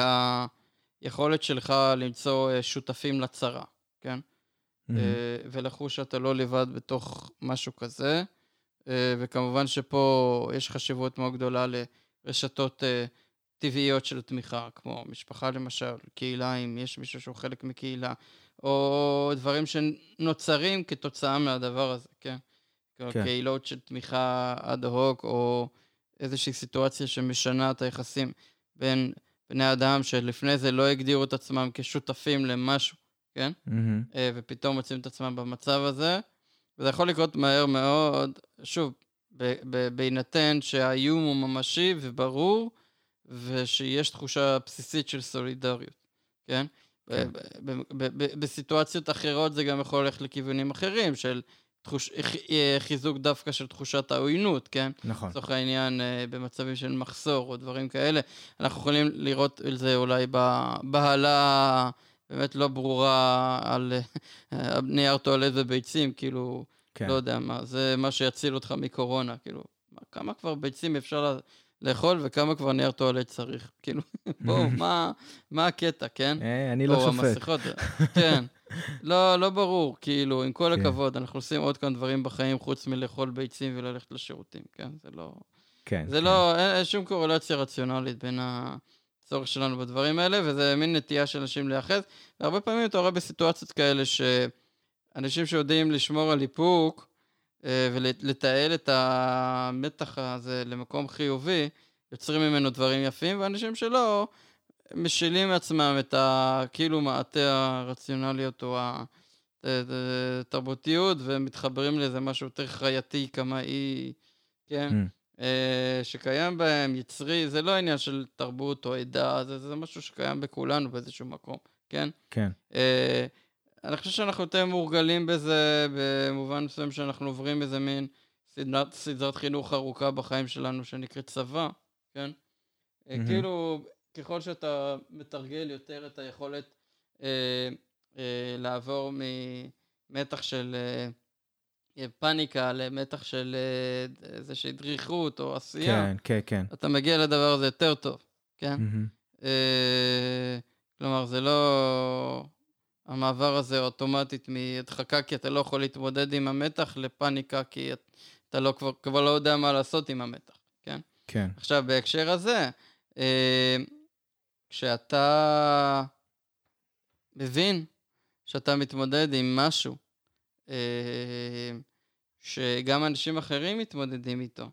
היכולת שלך למצוא אה, שותפים לצרה, כן? Mm-hmm. ולחוש שאתה לא לבד בתוך משהו כזה, וכמובן שפה יש חשיבות מאוד גדולה לרשתות טבעיות של תמיכה, כמו משפחה למשל, קהילה, אם יש מישהו שהוא חלק מקהילה, או דברים שנוצרים כתוצאה מהדבר הזה, כן? כן. קהילות של תמיכה אד הוק, או איזושהי סיטואציה שמשנה את היחסים בין בני אדם שלפני זה לא הגדירו את עצמם כשותפים למשהו, כן? Mm-hmm. ופתאום מוצאים את עצמם במצב הזה, וזה יכול לקרות מהר מאוד, שוב, בהינתן שהאיום הוא ממשי וברור, ושיש תחושה בסיסית של סולידריות, כן? כן. בסיטואציות אחרות זה גם יכול ללכת לכיוונים אחרים, של תחוש... אה, חיזוק דווקא של תחושת העוינות, כן? נכון. לצורך העניין, אה, במצבים של מחסור או דברים כאלה. אנחנו יכולים לראות את זה אולי בבהלה באמת לא ברורה על אה, נייר טואלט וביצים, כאילו, כן. לא יודע מה, זה מה שיציל אותך מקורונה, כאילו, כמה כבר ביצים אפשר לאכול וכמה כבר נייר טואלט צריך. כאילו, בואו, מה, מה הקטע, כן? אה, אני לא שופט. או המסכות, כן. לא, לא ברור, כאילו, עם כל כן. הכבוד, אנחנו עושים עוד כמה דברים בחיים חוץ מלאכול ביצים וללכת לשירותים, כן? זה לא... כן. זה לא, כן. לא, אין, אין שום קורלציה רציונלית בין הצורך שלנו בדברים האלה, וזה מין נטייה של אנשים להיאחז. והרבה פעמים אתה רואה בסיטואציות כאלה שאנשים שיודעים לשמור על איפוק, ולתעל את המתח הזה למקום חיובי, יוצרים ממנו דברים יפים, ואנשים שלא, משילים מעצמם את ה... כאילו מעטה הרציונליות או התרבותיות, ומתחברים לאיזה משהו יותר חייתי, קמאי, כן? Mm. שקיים בהם, יצרי, זה לא עניין של תרבות או עדה, זה, זה משהו שקיים בכולנו באיזשהו מקום, כן? כן. אני חושב שאנחנו יותר מורגלים בזה, במובן מסוים שאנחנו עוברים איזה מין סדרת, סדרת חינוך ארוכה בחיים שלנו שנקראת צבא, כן? Mm-hmm. כאילו, ככל שאתה מתרגל יותר את היכולת אה, אה, לעבור ממתח של אה, פאניקה למתח של אה, איזושהי דריכות או עשייה, כן, כן, כן. אתה מגיע לדבר הזה יותר טוב, כן? Mm-hmm. אה, כלומר, זה לא... המעבר הזה אוטומטית מהדחקה כי אתה לא יכול להתמודד עם המתח לפאניקה כי אתה לא כבר, כבר לא יודע מה לעשות עם המתח, כן? כן. עכשיו, בהקשר הזה, אה, כשאתה מבין שאתה מתמודד עם משהו אה, שגם אנשים אחרים מתמודדים איתו,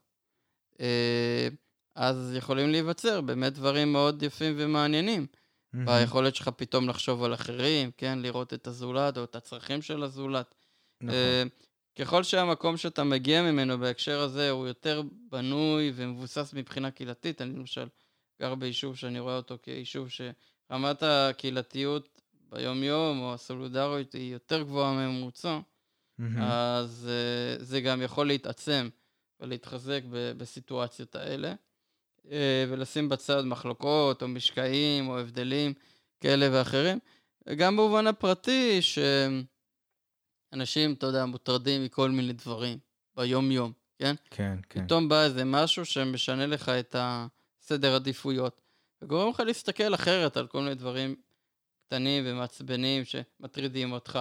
אה, אז יכולים להיווצר באמת דברים מאוד יפים ומעניינים. Mm-hmm. ביכולת שלך פתאום לחשוב על אחרים, כן? לראות את הזולת או את הצרכים של הזולת. נכון. Uh, ככל שהמקום שאתה מגיע ממנו בהקשר הזה הוא יותר בנוי ומבוסס מבחינה קהילתית, אני למשל גר ביישוב שאני רואה אותו כיישוב שרמת הקהילתיות ביום-יום או הסולידריות היא יותר גבוהה מממוצע, mm-hmm. אז uh, זה גם יכול להתעצם ולהתחזק בסיטואציות האלה. אה, ולשים בצד מחלוקות או משקעים או הבדלים כאלה ואחרים. גם במובן הפרטי, שאנשים, אתה יודע, מוטרדים מכל מיני דברים ביום-יום, כן? כן, כן. פתאום בא איזה משהו שמשנה לך את הסדר עדיפויות, וגורם לך להסתכל אחרת על כל מיני דברים קטנים ומעצבנים שמטרידים אותך.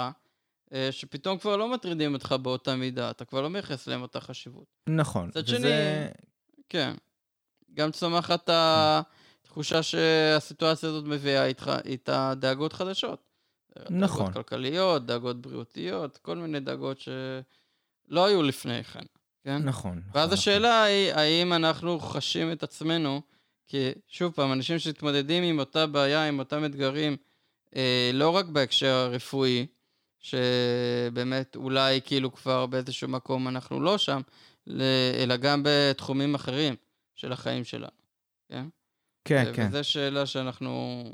אה, שפתאום כבר לא מטרידים אותך באותה מידה, אתה כבר לא מייחס להם אותה חשיבות. נכון. מצד. שני, כן. גם צומחת התחושה שהסיטואציה הזאת מביאה איתך, איתה דאגות חדשות. נכון. דאגות כלכליות, דאגות בריאותיות, כל מיני דאגות שלא היו לפני כן, כן? נכון. ואז נכון, השאלה נכון. היא, האם אנחנו חשים את עצמנו, כי שוב פעם, אנשים שמתמודדים עם אותה בעיה, עם אותם אתגרים, אה, לא רק בהקשר הרפואי, שבאמת אולי כאילו כבר באיזשהו מקום אנחנו לא שם, אלא גם בתחומים אחרים. של החיים שלנו, כן? כן, כן. וזו שאלה שאנחנו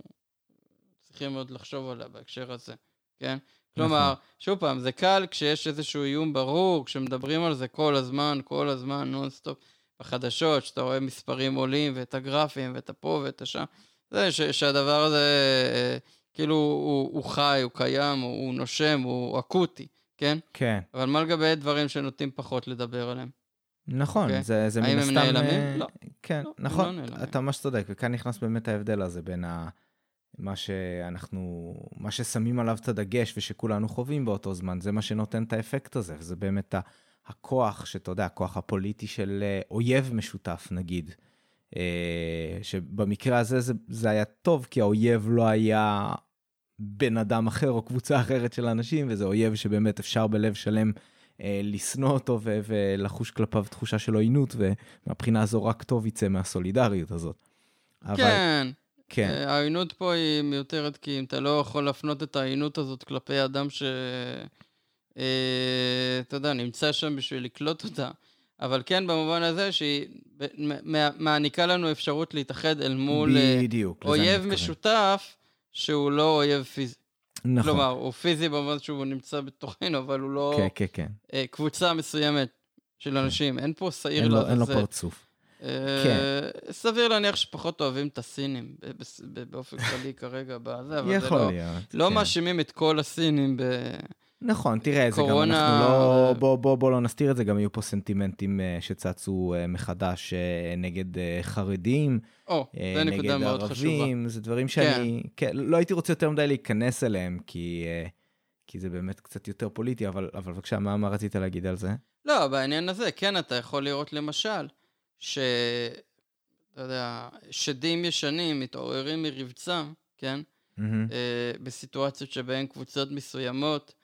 צריכים עוד לחשוב עליה בהקשר הזה, כן? כלומר, שוב פעם, זה קל כשיש איזשהו איום ברור, כשמדברים על זה כל הזמן, כל הזמן, נונסטופ, בחדשות, שאתה רואה מספרים עולים, ואת הגרפים, ואת הפה ואת השם. זה ש, שהדבר הזה, אה, כאילו, הוא, הוא חי, הוא קיים, הוא, הוא נושם, הוא אקוטי, כן? כן. אבל מה לגבי דברים שנוטים פחות לדבר עליהם? נכון, אוקיי. זה, זה מן האם הסתם... הם נעלמים? אה, לא. כן, לא, נכון, לא נעלמים. אתה ממש צודק, וכאן נכנס באמת ההבדל הזה בין ה... מה שאנחנו, מה ששמים עליו את הדגש ושכולנו חווים באותו זמן, זה מה שנותן את האפקט הזה, וזה באמת ה- הכוח, שאתה יודע, הכוח הפוליטי של אה, אויב משותף, נגיד. אה, שבמקרה הזה זה, זה היה טוב, כי האויב לא היה בן אדם אחר או קבוצה אחרת של אנשים, וזה אויב שבאמת אפשר בלב שלם לשנוא אותו ו- ולחוש כלפיו תחושה של עוינות, ומהבחינה הזו רק טוב יצא מהסולידריות הזאת. אבל, כן. כן, אה, העוינות פה היא מיותרת, כי אם אתה לא יכול להפנות את העוינות הזאת כלפי אדם ש... אה, אתה יודע, נמצא שם בשביל לקלוט אותה. אבל כן, במובן הזה שהיא מעניקה לנו אפשרות להתאחד אל מול אה, בדיוק, אויב. משותף שהוא לא אויב פיזי. נכון, כלומר, הוא פיזי במובן שהוא נמצא בתוכנו, אבל הוא לא כן, כן, כן. אה, קבוצה מסוימת של אנשים. אין פה שעיר אין לו- אין לו. פרצוף. אה, כן. סביר להניח שפחות אוהבים את הסינים באופן כללי כרגע בזה, אבל זה יכול לא... להיות. לא כן. מאשימים את כל הסינים ב... נכון, תראה, זה גם קורונה- אנחנו לא... בוא, בוא, בוא לא נסתיר את זה, גם יהיו פה סנטימנטים אה, שצצו אה, מחדש אה, נגד חרדים, או, נקודה נגד מאוד חשובה. ערבים, זה דברים שאני... כן. לא הייתי רוצה יותר מדי להיכנס אליהם, כי, כי זה באמת קצת יותר פוליטי, אבל, אבל בבקשה, מה, מה רצית להגיד על זה? לא, בעניין הזה, כן, אתה יכול לראות למשל, ש... אתה יודע, שדים ישנים מתעוררים מרבצם, כן? אה, בסיטואציות שבהן קבוצות מסוימות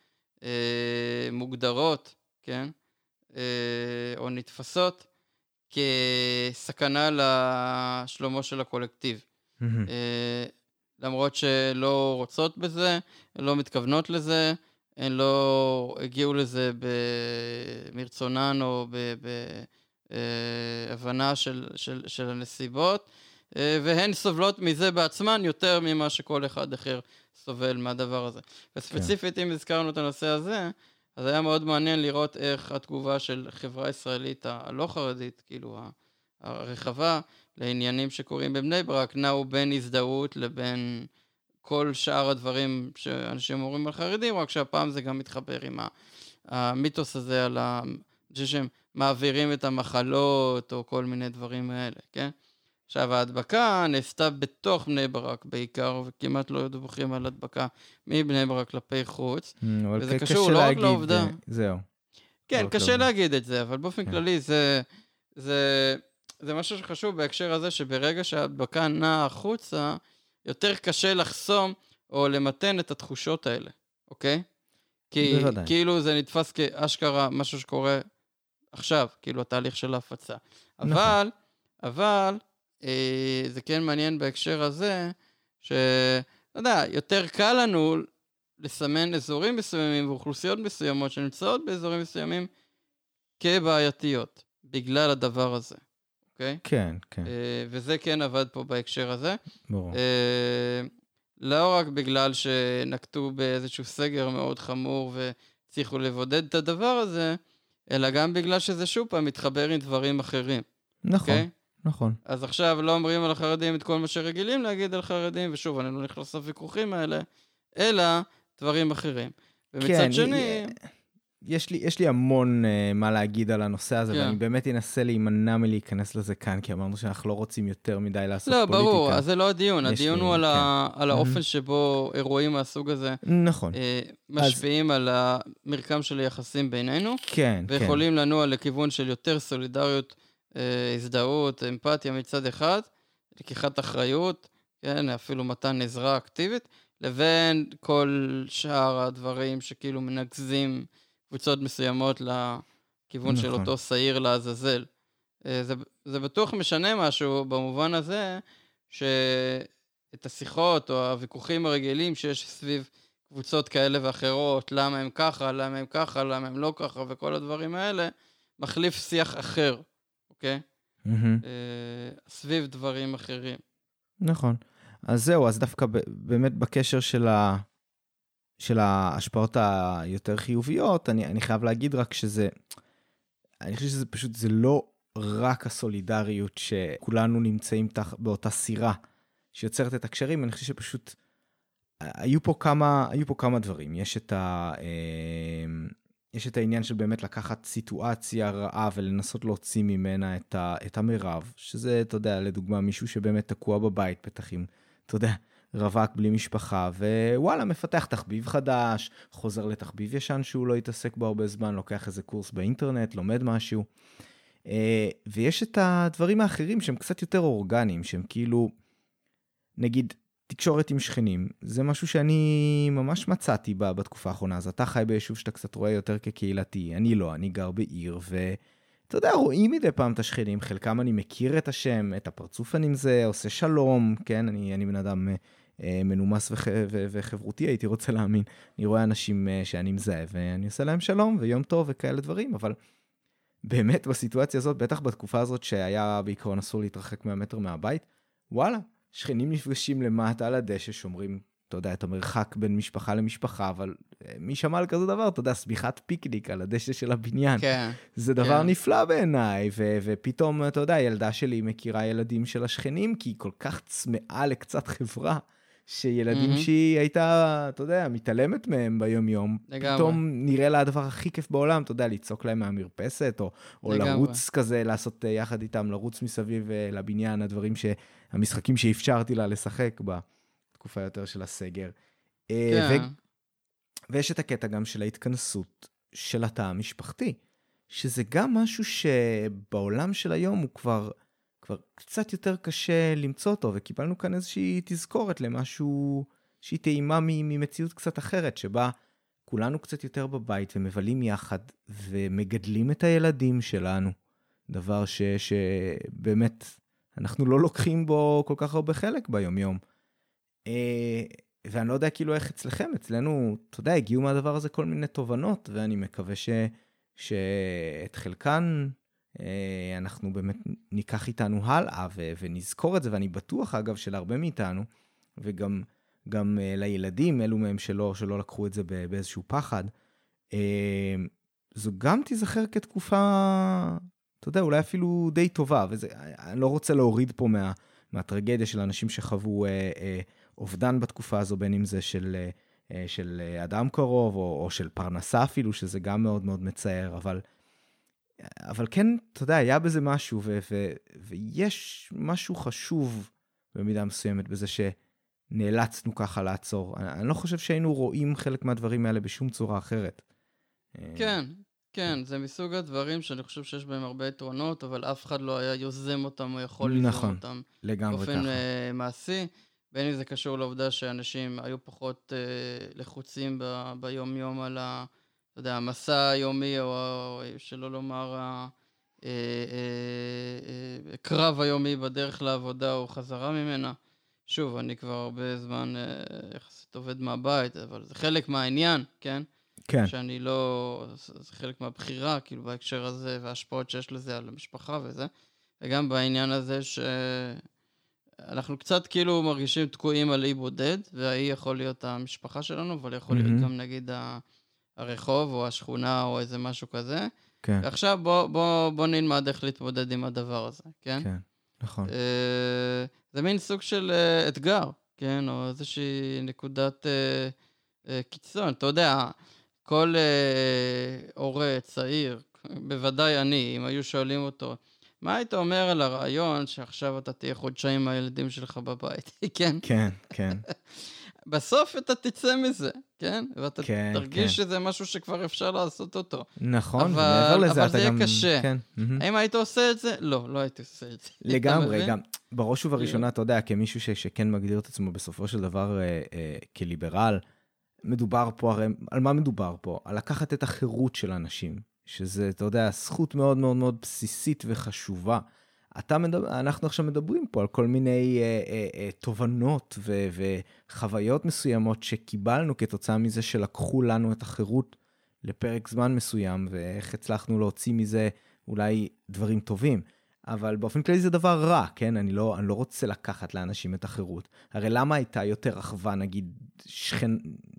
אה, מוגדרות, כן? אה, או נתפסות כסכנה לשלומו של הקולקטיב. מהמם. אה, למרות שלא רוצות בזה, לא מתכוונות לזה, הן לא הגיעו לזה מרצונן או בהבנה של, של, של הנסיבות, אה, והן סובלות מזה בעצמן יותר ממה שכל אחד אחר סובל מהדבר הזה. וספציפית, אם הזכרנו את הנושא הזה, אז היה מאוד מעניין לראות איך התגובה של חברה ישראלית הלא חרדית, כאילו הרחבה, לעניינים שקורים בבני ברק, נעו בין הזדהות לבין כל שאר הדברים שאנשים אומרים על חרדים, רק שהפעם זה גם מתחבר עם המיתוס הזה על ה... אני חושב שהם מעבירים את המחלות או כל מיני דברים האלה, כן? עכשיו, ההדבקה נעשתה בתוך בני ברק בעיקר, וכמעט לא דיווחים על הדבקה מבני ברק כלפי חוץ. אבל וזה קשור לא רק לעובדה. אה, זהו. כן, לא, קשה לא. להגיד את זה, אבל באופן כן. כללי זה, זה, זה משהו שחשוב בהקשר הזה, שברגע שההדבקה נעה החוצה, יותר קשה לחסום או למתן את התחושות האלה, אוקיי? כי בוודאי. כאילו זה נתפס כאשכרה משהו שקורה עכשיו, כאילו התהליך של ההפצה. נכון. אבל, אבל, זה כן מעניין בהקשר הזה, שאתה יודע, יותר קל לנו לסמן אזורים מסוימים ואוכלוסיות מסוימות שנמצאות באזורים מסוימים כבעייתיות, בגלל הדבר הזה, אוקיי? כן, כן, אה, וזה כן עבד פה בהקשר הזה. ברור. אה, לא רק בגלל שנקטו באיזשהו סגר מאוד חמור והצליחו לבודד את הדבר הזה, אלא גם בגלל שזה שוב פעם מתחבר עם דברים אחרים, נכון, אוקיי? נכון. אז עכשיו לא אומרים על החרדים את כל מה שרגילים להגיד על חרדים, ושוב, אני לא נכנס לוויכוחים האלה, אלא דברים אחרים. ומצד כן, שני... יש לי, יש לי המון uh, מה להגיד על הנושא הזה, כן. ואני באמת אנסה להימנע מלהיכנס לזה כאן, כי אמרנו שאנחנו לא רוצים יותר מדי לעשות לא, פוליטיקה. ברור, אז זה לא הדיון, הדיון לי- הוא על, ה... כן. על האופן מהמם. שבו אירועים מהסוג הזה נכון, אה, משפיעים על המרקם של היחסים בינינו, כן, כן. ויכולים לנוע לכיוון של יותר סולידריות, אה, הזדהות, אמפתיה מצד אחד, לקיחת אחריות, כן, אפילו מתן עזרה אקטיבית, לבין כל שאר הדברים שכאילו מנקזים קבוצות מסוימות לכיוון של נכון. אותו שעיר לעזאזל. אה, זה, זה בטוח משנה משהו במובן הזה, שאת השיחות או הוויכוחים הרגילים שיש סביב קבוצות כאלה ואחרות, למה הם ככה, למה הם ככה, למה הם לא ככה, וכל הדברים האלה, מחליף שיח אחר, אוקיי? אה, סביב דברים אחרים. נכון. אז זהו, אז דווקא באמת בקשר של של ההשפעות היותר חיוביות, אני, אני חייב להגיד רק שזה, אני חושב שזה פשוט, זה לא רק הסולידריות שכולנו נמצאים תח, באותה סירה שיוצרת את הקשרים, אני חושב שפשוט היו פה כמה, היו פה כמה דברים. יש את, ה, אה, יש את העניין של באמת לקחת סיטואציה רעה ולנסות להוציא ממנה את, ה, את המרב, שזה, אתה יודע, לדוגמה, מישהו שבאמת תקוע בבית, בטח עם, אתה יודע, רווק בלי משפחה, ווואלה, מפתח תחביב חדש, חוזר לתחביב ישן שהוא לא התעסק בו הרבה זמן, לוקח איזה קורס באינטרנט, לומד משהו. אה, ויש את הדברים האחרים שהם קצת יותר אורגניים, שהם כאילו, נגיד, תקשורת עם שכנים, זה משהו שאני ממש מצאתי בה בתקופה האחרונה. אז אתה חי ביישוב שאתה קצת רואה יותר כקהילתי, אני לא, אני גר בעיר, ואתה יודע, רואים מדי פעם את השכנים, חלקם אני מכיר את השם, את הפרצוף אני מזה, עושה שלום, כן, אני, אני בן אדם אה, מנומס וח, ו, וחברותי, הייתי רוצה להאמין. אני רואה אנשים אה, שאני מזהה, ואני עושה להם שלום, ויום טוב וכאלה דברים, אבל באמת בסיטואציה הזאת, בטח בתקופה הזאת שהיה בעיקרון אסור להתרחק מהמטר מהבית, וואלה, שכנים נפגשים למטה על הדשא, שומרים, אתה יודע, את המרחק בין משפחה למשפחה, אבל אה, מי שמע על כזה דבר? אתה יודע, סמיכת פיקניק על הדשא של הבניין. כן. זה דבר כן. נפלא בעיניי, ו- ופתאום, אתה יודע, הילדה שלי מכירה ילדים של השכנים, כי היא כל כך צמאה לקצת חברה, שילדים מהמם. שהיא הייתה, אתה יודע, מתעלמת מהם ביום-יום, לגמרי. פתאום נראה לה הדבר הכי כיף בעולם, אתה יודע, לצעוק להם מהמרפסת, או, או לגמרי. לרוץ כזה, לעשות אה, יחד איתם, לרוץ מסביב אה, לבניין, הדברים ש... המשחקים שאפשרתי לה לשחק בתקופה יותר של הסגר. אה, כן. ו... ויש את הקטע גם של ההתכנסות של התא המשפחתי, שזה גם משהו שבעולם של היום הוא כבר, כבר קצת יותר קשה למצוא אותו, וקיבלנו כאן איזושהי תזכורת למשהו שהיא טעימה ממציאות קצת אחרת, שבה כולנו קצת יותר בבית ומבלים יחד ומגדלים את הילדים שלנו. דבר ש, שבאמת אנחנו לא לוקחים בו כל כך הרבה חלק ביומיום. אה, ואני לא יודע כאילו איך אצלכם, אצלנו, אתה יודע, הגיעו מהדבר הזה כל מיני תובנות, ואני מקווה ש, שאת חלקן אה, אנחנו באמת ניקח איתנו הלאה ו, ונזכור את זה, ואני בטוח אגב שלהרבה מאיתנו, וגם גם אה, לילדים, אלו מהם שלא, שלא לקחו את זה באיזשהו פחד, זו גם תיזכר כתקופה, אתה יודע, אולי אפילו די טובה, וזה, אני לא רוצה להוריד פה מה, מהטרגדיה של אנשים שחוו אה, אה, אובדן בתקופה הזו, בין אם זה של, אה, אה, של אה, אדם קרוב, או, או של פרנסה אפילו, שזה גם מאוד מאוד מצער, אבל, אבל כן, אתה יודע, היה בזה משהו, ו, ו, ויש משהו חשוב במידה מסוימת בזה שנאלצנו ככה לעצור. אני, אני לא חושב שהיינו רואים חלק מהדברים האלה בשום צורה אחרת. אה, כן, כן, זה מסוג הדברים שאני חושב שיש בהם הרבה יתרונות, אבל אף אחד לא היה יוזם אותם או יכול ליזום נכון, אותם לגמרי באופן ככה. אה, מעשי. בין אם זה קשור לעובדה שאנשים היו פחות אה, לחוצים ב- ביום-יום על ה... אתה יודע, המסע היומי, או, או שלא לומר ה- אה, אה, אה, קרב היומי בדרך לעבודה או חזרה ממנה. שוב, אני כבר הרבה זמן אה, יחסית עובד מהבית, אבל זה חלק מהעניין, כן? כן, שאני לא... זה חלק מהבחירה, כאילו, בהקשר הזה, וההשפעות שיש לזה על המשפחה וזה. וגם בעניין הזה שאנחנו קצת כאילו מרגישים תקועים על אי בודד, והאי יכול להיות המשפחה שלנו, אבל יכול להיות מהמם. גם נגיד הרחוב או השכונה או איזה משהו כזה. כן, ועכשיו בוא, בוא, בוא נלמד איך להתמודד עם הדבר הזה, כן? כן, נכון. אה, זה מין סוג של אה, אתגר, כן? או איזושהי נקודת אה, אה, קיצון. אתה יודע, כל אה, הורה צעיר, בוודאי אני, אם היו שואלים אותו, מה היית אומר על הרעיון שעכשיו אתה תהיה חודשיים עם הילדים שלך בבית, כן? כן, כן, בסוף אתה תצא מזה, כן? ואתה כן, תרגיש כן. שזה משהו שכבר אפשר לעשות אותו. נכון, אבל- ומעבר לזה אבל אתה זה יהיה גם... קשה. כן, מהמם. האם היית עושה את זה? לא, לא הייתי עושה את זה. לגמרי? גם בראש ובראשונה, אתה יודע, כמישהו ש, שכן מגדיר את עצמו בסופו של דבר אה, אה, כליברל, מדובר פה הרי, על מה מדובר פה? על לקחת את החירות של אנשים, שזה, אתה יודע, זכות מאוד מאוד מאוד בסיסית וחשובה. אתה מדבר, אנחנו עכשיו מדברים פה על כל מיני אה, אה, אה, תובנות ו, וחוויות מסוימות שקיבלנו כתוצאה מזה שלקחו לנו את החירות לפרק זמן מסוים, ואיך הצלחנו להוציא מזה אולי דברים טובים. אבל באופן כללי זה דבר רע, כן? אני לא, אני לא רוצה לקחת לאנשים את החירות. הרי למה הייתה יותר אחווה, נגיד, שכן,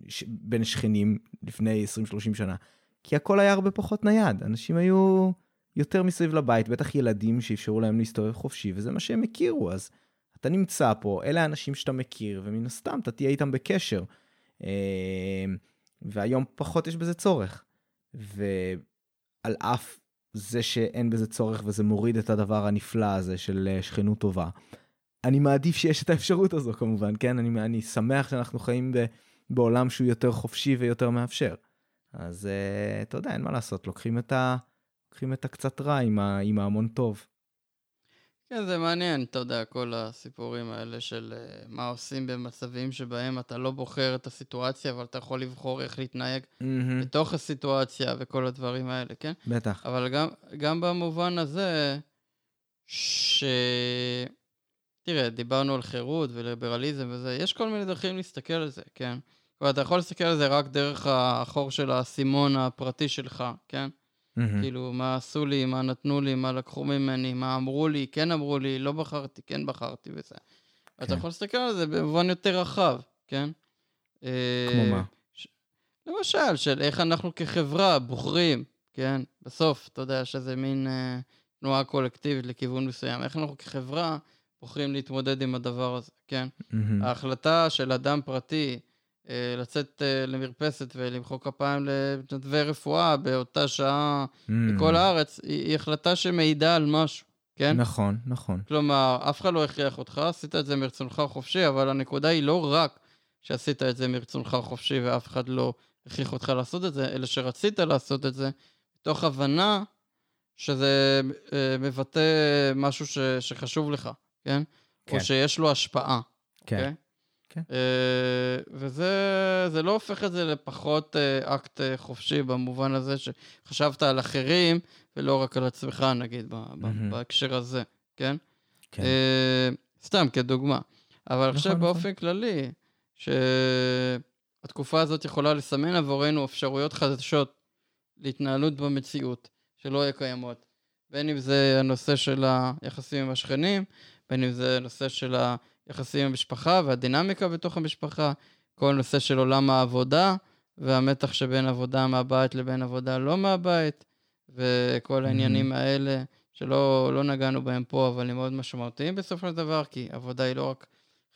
ש... בין שכנים לפני 20-30 שנה, כי הכל היה הרבה פחות נייד. אנשים היו יותר מסביב לבית, בטח ילדים שאפשרו להם להסתובב חופשי, וזה מה שהם הכירו, אז אתה נמצא פה, אלה האנשים שאתה מכיר, ומן הסתם אתה תהיה איתם בקשר. אה, והיום פחות יש בזה צורך. ועל אף זה שאין בזה צורך וזה מוריד את הדבר הנפלא הזה של אה, שכנות טובה, אני מעדיף שיש את האפשרות הזו כמובן, כן? אני, אני שמח שאנחנו חיים ב, בעולם שהוא יותר חופשי ויותר מאפשר. אז uh, אתה יודע, אין מה לעשות, לוקחים את, ה, לוקחים את הקצת רע עם, ה, עם ההמון טוב. כן, זה מעניין, אתה יודע, כל הסיפורים האלה של uh, מה עושים במצבים שבהם אתה לא בוחר את הסיטואציה, אבל אתה יכול לבחור איך להתנהג mm-hmm. בתוך הסיטואציה וכל הדברים האלה, כן? בטח. אבל גם, גם במובן הזה, ש... תראה, דיברנו על חירות וליברליזם וזה, יש כל מיני דרכים להסתכל על זה, כן? כלומר, אתה יכול להסתכל על זה רק דרך החור של האסימון הפרטי שלך, כן? Mm-hmm. כאילו, מה עשו לי, מה נתנו לי, מה לקחו ממני, מה אמרו לי, כן אמרו לי, לא בחרתי, כן בחרתי וזה. כן. אתה יכול להסתכל על זה במובן יותר רחב, כן? אה, כמו מה? ש... למשל, של איך אנחנו כחברה בוחרים, כן? בסוף, אתה יודע שזה מין אה, תנועה קולקטיבית לכיוון מסוים. איך אנחנו כחברה בוחרים להתמודד עם הדבר הזה, כן? Mm-hmm. ההחלטה של אדם פרטי אה, לצאת אה, למרפסת ולמחוא כפיים למתנדבי רפואה באותה שעה mm. בכל הארץ, היא, החלטה שמעידה על משהו, כן? נכון, נכון. כלומר, אף אחד לא הכריח אותך, עשית את זה מרצונך חופשי, אבל הנקודה היא לא רק שעשית את זה מרצונך חופשי ואף אחד לא הכריח אותך לעשות את זה, אלא שרצית לעשות את זה, מתוך הבנה שזה אה, מבטא משהו ש, שחשוב לך, כן? כן? או שיש לו השפעה. כן. Okay? כן. אה, וזה לא הופך את זה לפחות אה, אקט אה, חופשי במובן הזה שחשבת על אחרים ולא רק על עצמך, נגיד, בהקשר הזה, כן? כן. סתם כדוגמה. אבל עכשיו נכון, באופן נכון. כללי, שהתקופה הזאת יכולה לסמן עבורנו אפשרויות חדשות להתנהלות במציאות שלא יהיו קיימות. בין אם זה הנושא של היחסים עם השכנים, בין אם זה הנושא של היחסים עם המשפחה והדינמיקה בתוך המשפחה, כל נושא של עולם העבודה והמתח שבין עבודה מהבית לבין עבודה לא מהבית, וכל העניינים האלה שלא לא נגענו בהם פה, אבל הם מאוד משמעותיים בסופו של דבר, כי עבודה היא לא רק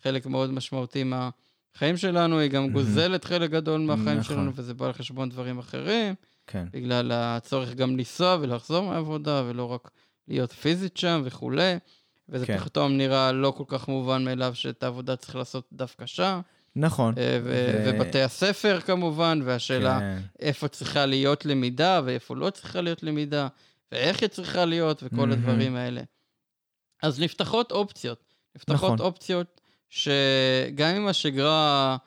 חלק מאוד משמעותי מהחיים שלנו, היא גם גוזלת חלק גדול מהחיים נכון. שלנו, וזה בא על חשבון דברים אחרים. כן. בגלל הצורך גם לנסוע ולחזור מהעבודה, ולא רק להיות פיזית שם וכולי. וזה כן. פתאום נראה לא כל כך מובן מאליו שאת העבודה צריך לעשות דווקא שם. נכון. אה, ו- ו- ובתי הספר כמובן, והשאלה כן. איפה צריכה להיות למידה ואיפה לא צריכה להיות למידה, ואיך היא צריכה להיות, וכל mm-hmm. הדברים האלה. אז נפתחות אופציות. נפתחות נכון. אופציות שגם אם השגרה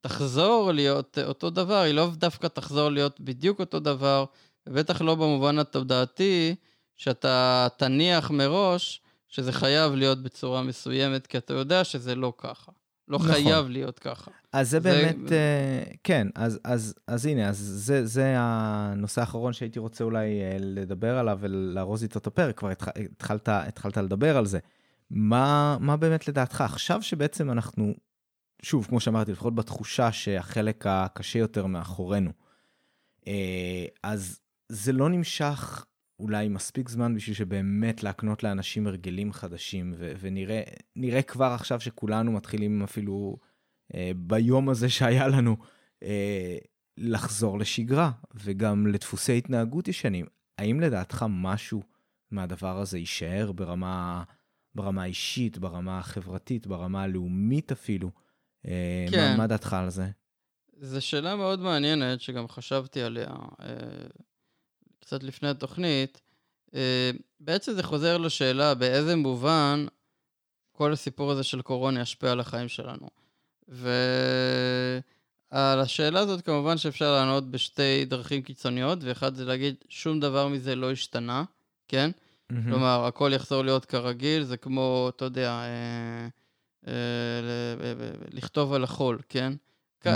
תחזור להיות אותו דבר, היא לא דווקא תחזור להיות בדיוק אותו דבר, ובטח לא במובן התודעתי, שאתה תניח מראש שזה חייב להיות בצורה מסוימת, כי אתה יודע שזה לא ככה. לא נכון. חייב להיות ככה. אז זה, זה באמת, uh, כן, אז, אז, אז הנה, אז זה, זה הנושא האחרון שהייתי רוצה אולי uh, לדבר עליו ולארוז איתו את הפרק, כבר התח, התחלת, התחלת לדבר על זה. מה, מה באמת לדעתך, עכשיו שבעצם אנחנו, שוב, כמו שאמרתי, לפחות בתחושה שהחלק הקשה יותר מאחורינו, uh, אז זה לא נמשך אולי מספיק זמן בשביל שבאמת להקנות לאנשים הרגלים חדשים, ו- ונראה כבר עכשיו שכולנו מתחילים אפילו אה, ביום הזה שהיה לנו אה, לחזור לשגרה, וגם לדפוסי התנהגות ישנים. האם לדעתך משהו מהדבר הזה יישאר ברמה, ברמה האישית, ברמה החברתית, ברמה הלאומית אפילו? אה, כן. מה, מה דעתך על זה? זו שאלה מאוד מעניינת, שגם חשבתי עליה. אה... קצת לפני התוכנית, אה, בעצם זה חוזר לשאלה באיזה מובן כל הסיפור הזה של קורונה ישפיע על החיים שלנו. ועל השאלה הזאת כמובן שאפשר לענות בשתי דרכים קיצוניות, ואחד זה להגיד שום דבר מזה לא השתנה, כן? Mm-hmm. כלומר, הכל יחזור להיות כרגיל, זה כמו, אתה יודע, אה, אה, לכתוב על החול, כן? Mm-hmm.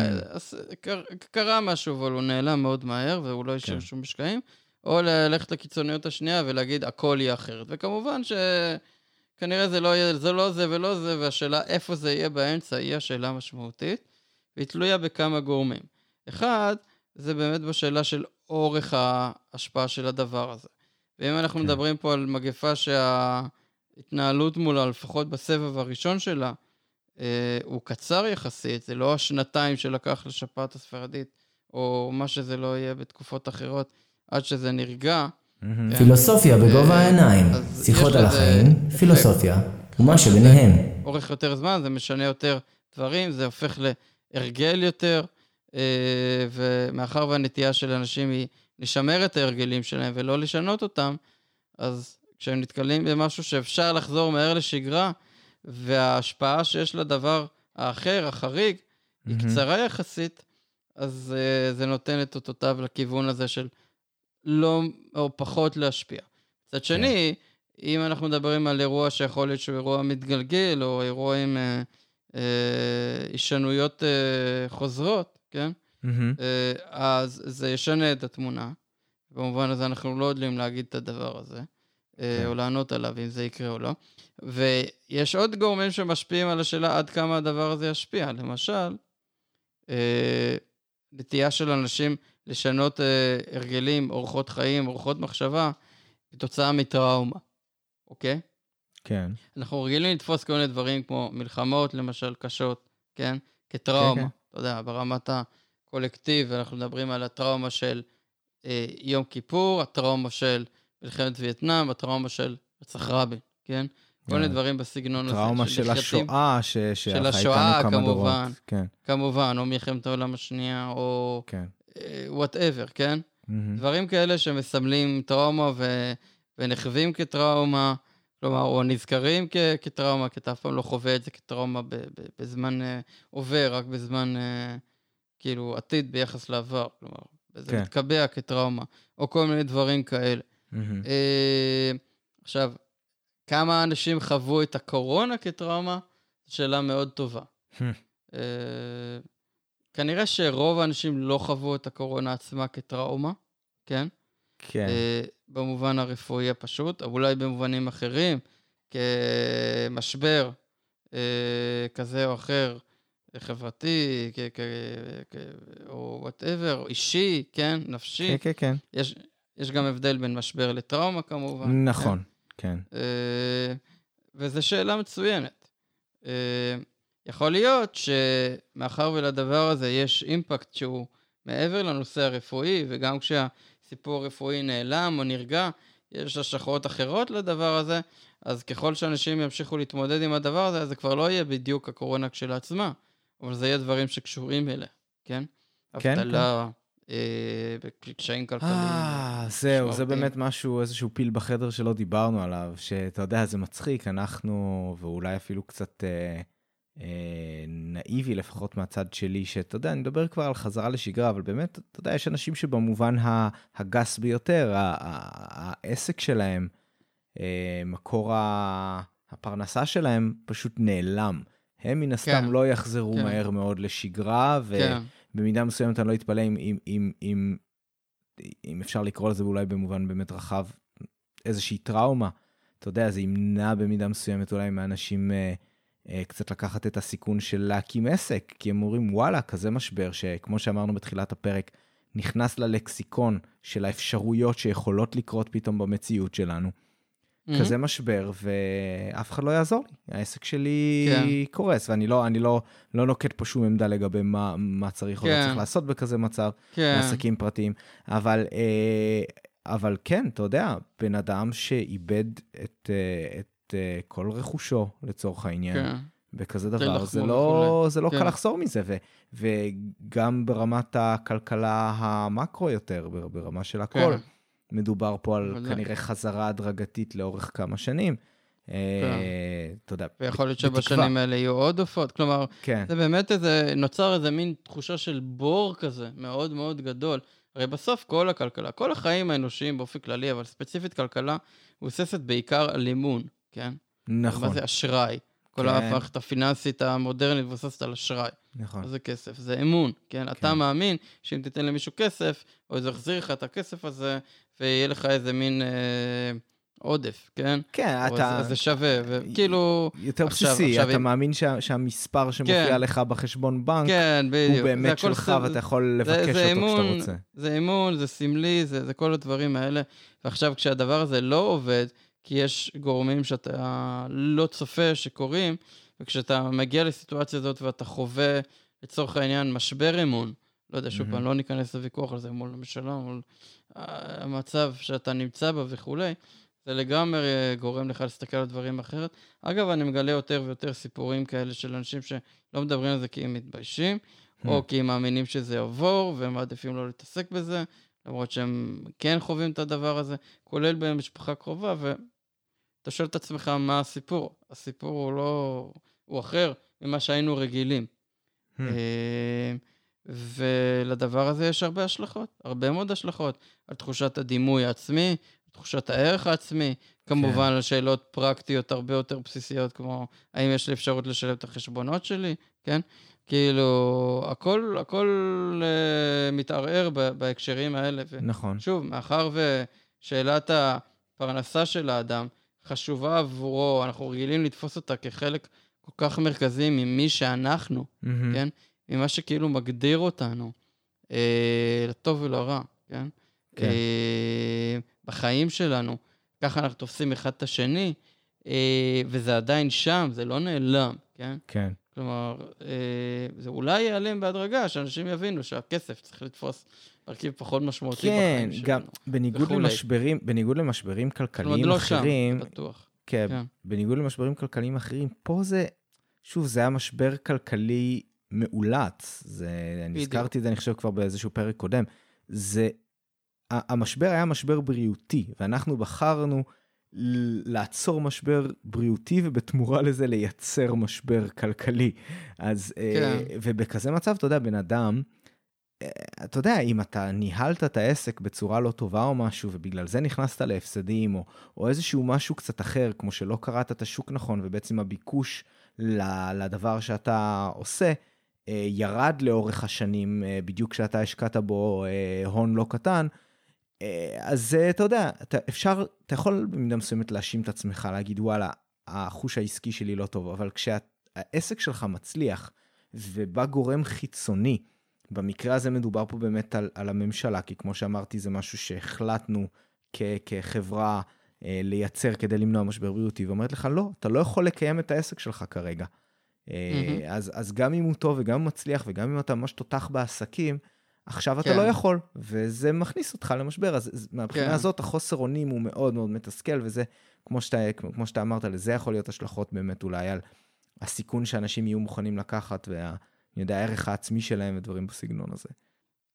קרה משהו, אבל הוא נעלם מאוד מהר, והוא לא השאיר כן. שום משקעים. או ללכת לקיצוניות השנייה ולהגיד הכל יהיה אחרת. וכמובן שכנראה זה לא יהיה, זה לא זה ולא זה, והשאלה איפה זה יהיה באמצע היא השאלה המשמעותית, והיא תלויה בכמה גורמים. אחד, זה באמת בשאלה של אורך ההשפעה של הדבר הזה. ואם אנחנו כן. מדברים פה על מגפה שההתנהלות מולה, לפחות בסבב הראשון שלה, אה, הוא קצר יחסית, זה לא השנתיים שלקח לשפעת הספרדית, או מה שזה לא יהיה בתקופות אחרות, עד שזה נרגע. כן. פילוסופיה בגובה אה, העיניים, אז שיחות על החיים, אפקט. פילוסופיה, ומה שביניהם. אורך יותר זמן, זה משנה יותר דברים, זה הופך להרגל יותר, אה, ומאחר והנטייה של אנשים היא לשמר את ההרגלים שלהם ולא לשנות אותם, אז כשהם נתקלים במשהו שאפשר לחזור מהר לשגרה, וההשפעה שיש לדבר האחר, החריג, היא. קצרה יחסית, אז זה נותן את אותותיו לכיוון הזה של לא או פחות להשפיע. מצד שני, אם אנחנו מדברים על אירוע שיכול להיות שהוא אירוע מתגלגל, או אירוע עם uh, uh, הישנויות uh, חוזרות, כן? מהמם. uh, אז זה ישנה את התמונה. במובן הזה אנחנו לא יודעים להגיד את הדבר הזה, כן. כן. או לענות עליו אם זה יקרה או לא. ויש עוד גורמים שמשפיעים על השאלה עד כמה הדבר הזה ישפיע. למשל, אה, נטייה של אנשים לשנות אה, הרגלים, אורחות חיים, אורחות מחשבה, כתוצאה מטראומה, אוקיי? כן. אנחנו רגילים לתפוס כל מיני דברים כמו מלחמות, למשל, קשות, כן? כטראומה. כן, כן. אתה יודע, ברמת הקולקטיב, אנחנו מדברים על הטראומה של אה, יום כיפור, הטראומה של מלחמת וייטנאם, הטראומה של רצח רבין, כן? כל מיני דברים ב-whatever. הזה. טראומה של השואה, ש- שחיה השואה, איתנו כמה דורות. כמובן. כן, כמובן, או מלחמת העולם השנייה, או כן. whatever, כן? מהמם. דברים כאלה שמסמלים טראומה ו... ונחווים כטראומה, כלומר, או נזכרים כ... כטראומה, כי אתה אף פעם לא חווה את זה כטראומה ב... ב... בזמן uh, עובר, רק בזמן uh, כאילו עתיד ביחס לעבר, כלומר, זה כן. מתקבע כטראומה, או כל מיני דברים כאלה. מהמם. Uh, עכשיו, כמה אנשים חוו את הקורונה כטראומה? זו שאלה מאוד טובה. אה, כנראה שרוב האנשים לא חוו את הקורונה עצמה כטראומה, כן? כן. אה, במובן הרפואי הפשוט, או אולי במובנים אחרים, כמשבר אה, כזה או אחר, חברתי, כ- כ- כ- או whatever, אישי, כן? נפשי. כן, כן, כן. יש, יש גם הבדל בין משבר לטראומה כמובן. נכון, כן. אה, וזו שאלה מצוינת. אה, יכול להיות שמאחר ולדבר הזה יש impact שהוא מעבר לנושא הרפואי, וגם כשהסיפור הרפואי נעלם או נרגע, יש השלכות אחרות לדבר הזה, אז ככל שאנשים ימשיכו להתמודד עם הדבר הזה, אז זה כבר לא יהיה בדיוק הקורונה כשלעצמה, אבל זה יהיה דברים שקשורים אליה, כן? כן, אבטלה, אה, קשיים כלכליים. אה, זהו, זה משמעותיים. באמת משהו, איזשהו פיל בחדר שלא דיברנו עליו, שאתה יודע, זה מצחיק, אנחנו, ואולי אפילו קצת אה, נאיבי לפחות מהצד שלי, שאתה יודע, אני מדבר כבר על חזרה לשגרה, אבל באמת, אתה יודע, יש אנשים שבמובן הגס ביותר, העסק שלהם, אה, מקור הפרנסה שלהם פשוט נעלם. הם מן הסתם כן, לא יחזרו כן. מהר מאוד לשגרה, ו... כן, מסוימת אני לא אתפלא אם, אם, אם, אם, אם אפשר לקרוא לזה אולי במובן באמת רחב, איזושהי טראומה. אתה יודע, זה ימנע במידה מסוימת אולי מאנשים אה, אה, קצת לקחת את הסיכון של להקים עסק, כי הם אומרים, וואלה, כזה משבר, שכמו שאמרנו בתחילת הפרק, נכנס ללקסיקון של האפשרויות שיכולות לקרות פתאום במציאות שלנו. מהמם. כזה משבר, ואף אחד לא יעזור לי. העסק שלי כן. קורס, ואני לא, לא, לא נוקט פה שום עמדה לגבי מה, מה צריך או לא כן. צריך לעשות בכזה מצב, כן, לעסקים פרטיים. אבל, אה, אבל כן, אתה יודע, בן אדם שאיבד את, אה, את אה, כל רכושו, לצורך העניין, כן. לחמו דבר, זה לא. זה לא כן. קל לחזור מזה, ו, וגם ברמת הכלכלה המקרו יותר, בר- ברמה של הכל. כן. מדובר פה על בוודאי. כנראה חזרה הדרגתית לאורך כמה שנים. אה, אתה יודע, ויכול להיות בתקווה. שבשנים האלה יהיו עוד עופות. כלומר, כן, זה באמת איזה, נוצר איזה מין תחושה של בור כזה, מאוד מאוד גדול. הרי בסוף כל הכלכלה, כל החיים האנושיים באופן כללי, אבל ספציפית כלכלה, מבוססת בעיקר על אימון, כן? נכון, מה זה אשראי? כל כן. המערכת הפיננסית המודרנית מבוססת על אשראי. נכון. זה כסף? זה אמון, כן? אתה מאמין שאם תיתן למישהו כסף, או זה יחזיר לך את הכסף הזה, ויהיה לך איזה מין אה, עודף, כן? כן, אתה... אז זה שווה, וכאילו... יותר עכשיו- בסיסי, עכשיו אתה אם- מאמין שה- שהמספר שמופיע כן. לך בחשבון בנק כן, בדיוק. הוא זה באמת שלך סתם- ואתה יכול זה- לבקש זה אותו כשאתה אמון, רוצה. זה אמון, זה סמלי, זה, זה כל הדברים האלה. ועכשיו, כשהדבר הזה לא עובד, כי יש גורמים שאתה לא צופה שקורים, וכשאתה מגיע לסיטואציה הזאת ואתה חווה, לצורך העניין, משבר אמון, לא יודע, שוב. פעם, לא ניכנס לוויכוח על זה מול הממשלה, מול אה, המצב שאתה נמצא בה וכולי, זה לגמרי גורם לך להסתכל על דברים אחרת. אגב, אני מגלה יותר ויותר סיפורים כאלה של אנשים שלא מדברים על זה כי הם מתביישים, או כי הם מאמינים שזה יעבור, והם מעדיפים לא להתעסק בזה, למרות שהם כן חווים את הדבר הזה, כולל במשפחה קרובה, ואתה שואל את עצמך מה הסיפור. הסיפור הוא לא... הוא אחר ממה שהיינו רגילים. Hmm. אה, ולדבר הזה יש הרבה השלכות, הרבה מאוד השלכות, על תחושת הדימוי העצמי, תחושת הערך העצמי, כמובן על שאלות פרקטיות הרבה יותר בסיסיות, כמו האם יש לי אפשרות לשלם את החשבונות שלי, כן? כאילו, הכל, הכל uh, מתערער ב- בהקשרים האלה. ו- נכון. שוב, מאחר ושאלת הפרנסה של האדם חשובה עבורו, אנחנו רגילים לתפוס אותה כחלק כל כך מרכזי ממי שאנחנו, מהמם. כן? ממה שכאילו מגדיר אותנו, אה, לטוב ולרע, כן? כן. אה, בחיים שלנו, ככה אנחנו תופסים אחד את השני, אה, וזה עדיין שם, זה לא נעלם, כן? כן. כלומר, אה, זה אולי ייעלם בהדרגה, שאנשים יבינו שהכסף צריך לתפוס מרכיב פחות משמעותי כן, בחיים שלנו. גם בניגוד וכולי. למשברים, בניגוד למשברים כלכליים לא שם, אחרים, זה בטוח. כן, כן. בניגוד למשברים כלכליים אחרים, פה זה, שוב, זה היה משבר כלכלי מאולץ. זה, אני. הזכרתי את זה, אני חושב, כבר באיזשהו פרק קודם. זה, המשבר היה משבר בריאותי, ואנחנו בחרנו לעצור משבר בריאותי, ובתמורה לזה לייצר משבר כלכלי. אז, אה, כן. ובכזה מצב, אתה יודע, בן אדם, אתה יודע, אם אתה ניהלת את העסק בצורה לא טובה או משהו, ובגלל זה נכנסת להפסדים, או, או איזשהו משהו קצת אחר, כמו שלא קראת את השוק נכון, ובעצם הביקוש לדבר שאתה עושה, אה, ירד לאורך השנים, אה, בדיוק כשאתה השקעת בו אה, הון לא קטן, אה, אז אה, אתה יודע, אתה, אפשר, אתה יכול במידה מסוימת להאשים את עצמך, להגיד, וואלה, החוש העסקי שלי לא טוב, אבל כשהעסק שלך מצליח, ובא גורם חיצוני, במקרה הזה מדובר פה באמת על, על הממשלה, כי כמו שאמרתי, זה משהו שהחלטנו כ, כחברה אה, לייצר כדי למנוע משבר בריאותי, ואומרת לך, לא, אתה לא יכול לקיים את העסק שלך כרגע. אה, מהמם. אז, אז גם אם הוא טוב וגם אם הוא מצליח וגם אם אתה ממש תותח בעסקים, עכשיו אתה כן. לא יכול, וזה מכניס אותך למשבר. אז אז מהבחינה כן. הזאת, החוסר אונים הוא מאוד מאוד מתסכל, וזה, כמו שאתה, כמו שאתה אמרת, לזה יכול להיות השלכות באמת אולי על הסיכון שאנשים יהיו מוכנים לקחת, וה... אני יודע, הערך העצמי שלהם ודברים בסגנון הזה.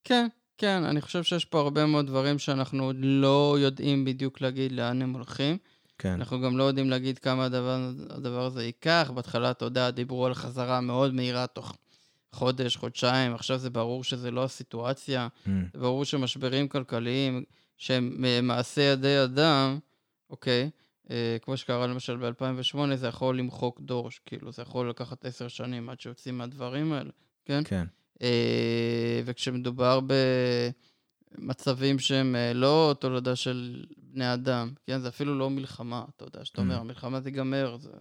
כן, כן, אני חושב שיש פה הרבה מאוד דברים שאנחנו עוד לא יודעים בדיוק להגיד לאן הם הולכים. כן. אנחנו גם לא יודעים להגיד כמה הדבר, הדבר הזה ייקח. בהתחלה, אתה יודע, דיברו על חזרה מאוד מהירה תוך חודש, חודשיים, עכשיו זה ברור שזה לא הסיטואציה. Mm, ברור שמשברים כלכליים שהם אה, מעשה ידי אדם, אוקיי, אה, כמו שקרה למשל ב-2008, זה יכול למחוק דור, כאילו, זה יכול לקחת עשר שנים עד שיוצאים מהדברים האלה, כן? כן. אה, וכשמדובר במצבים שהם אה, לא תולדה של בני אדם, כן? זה אפילו לא מלחמה, אתה יודע, שאתה אומר, Mm. המלחמה תיגמר, זה,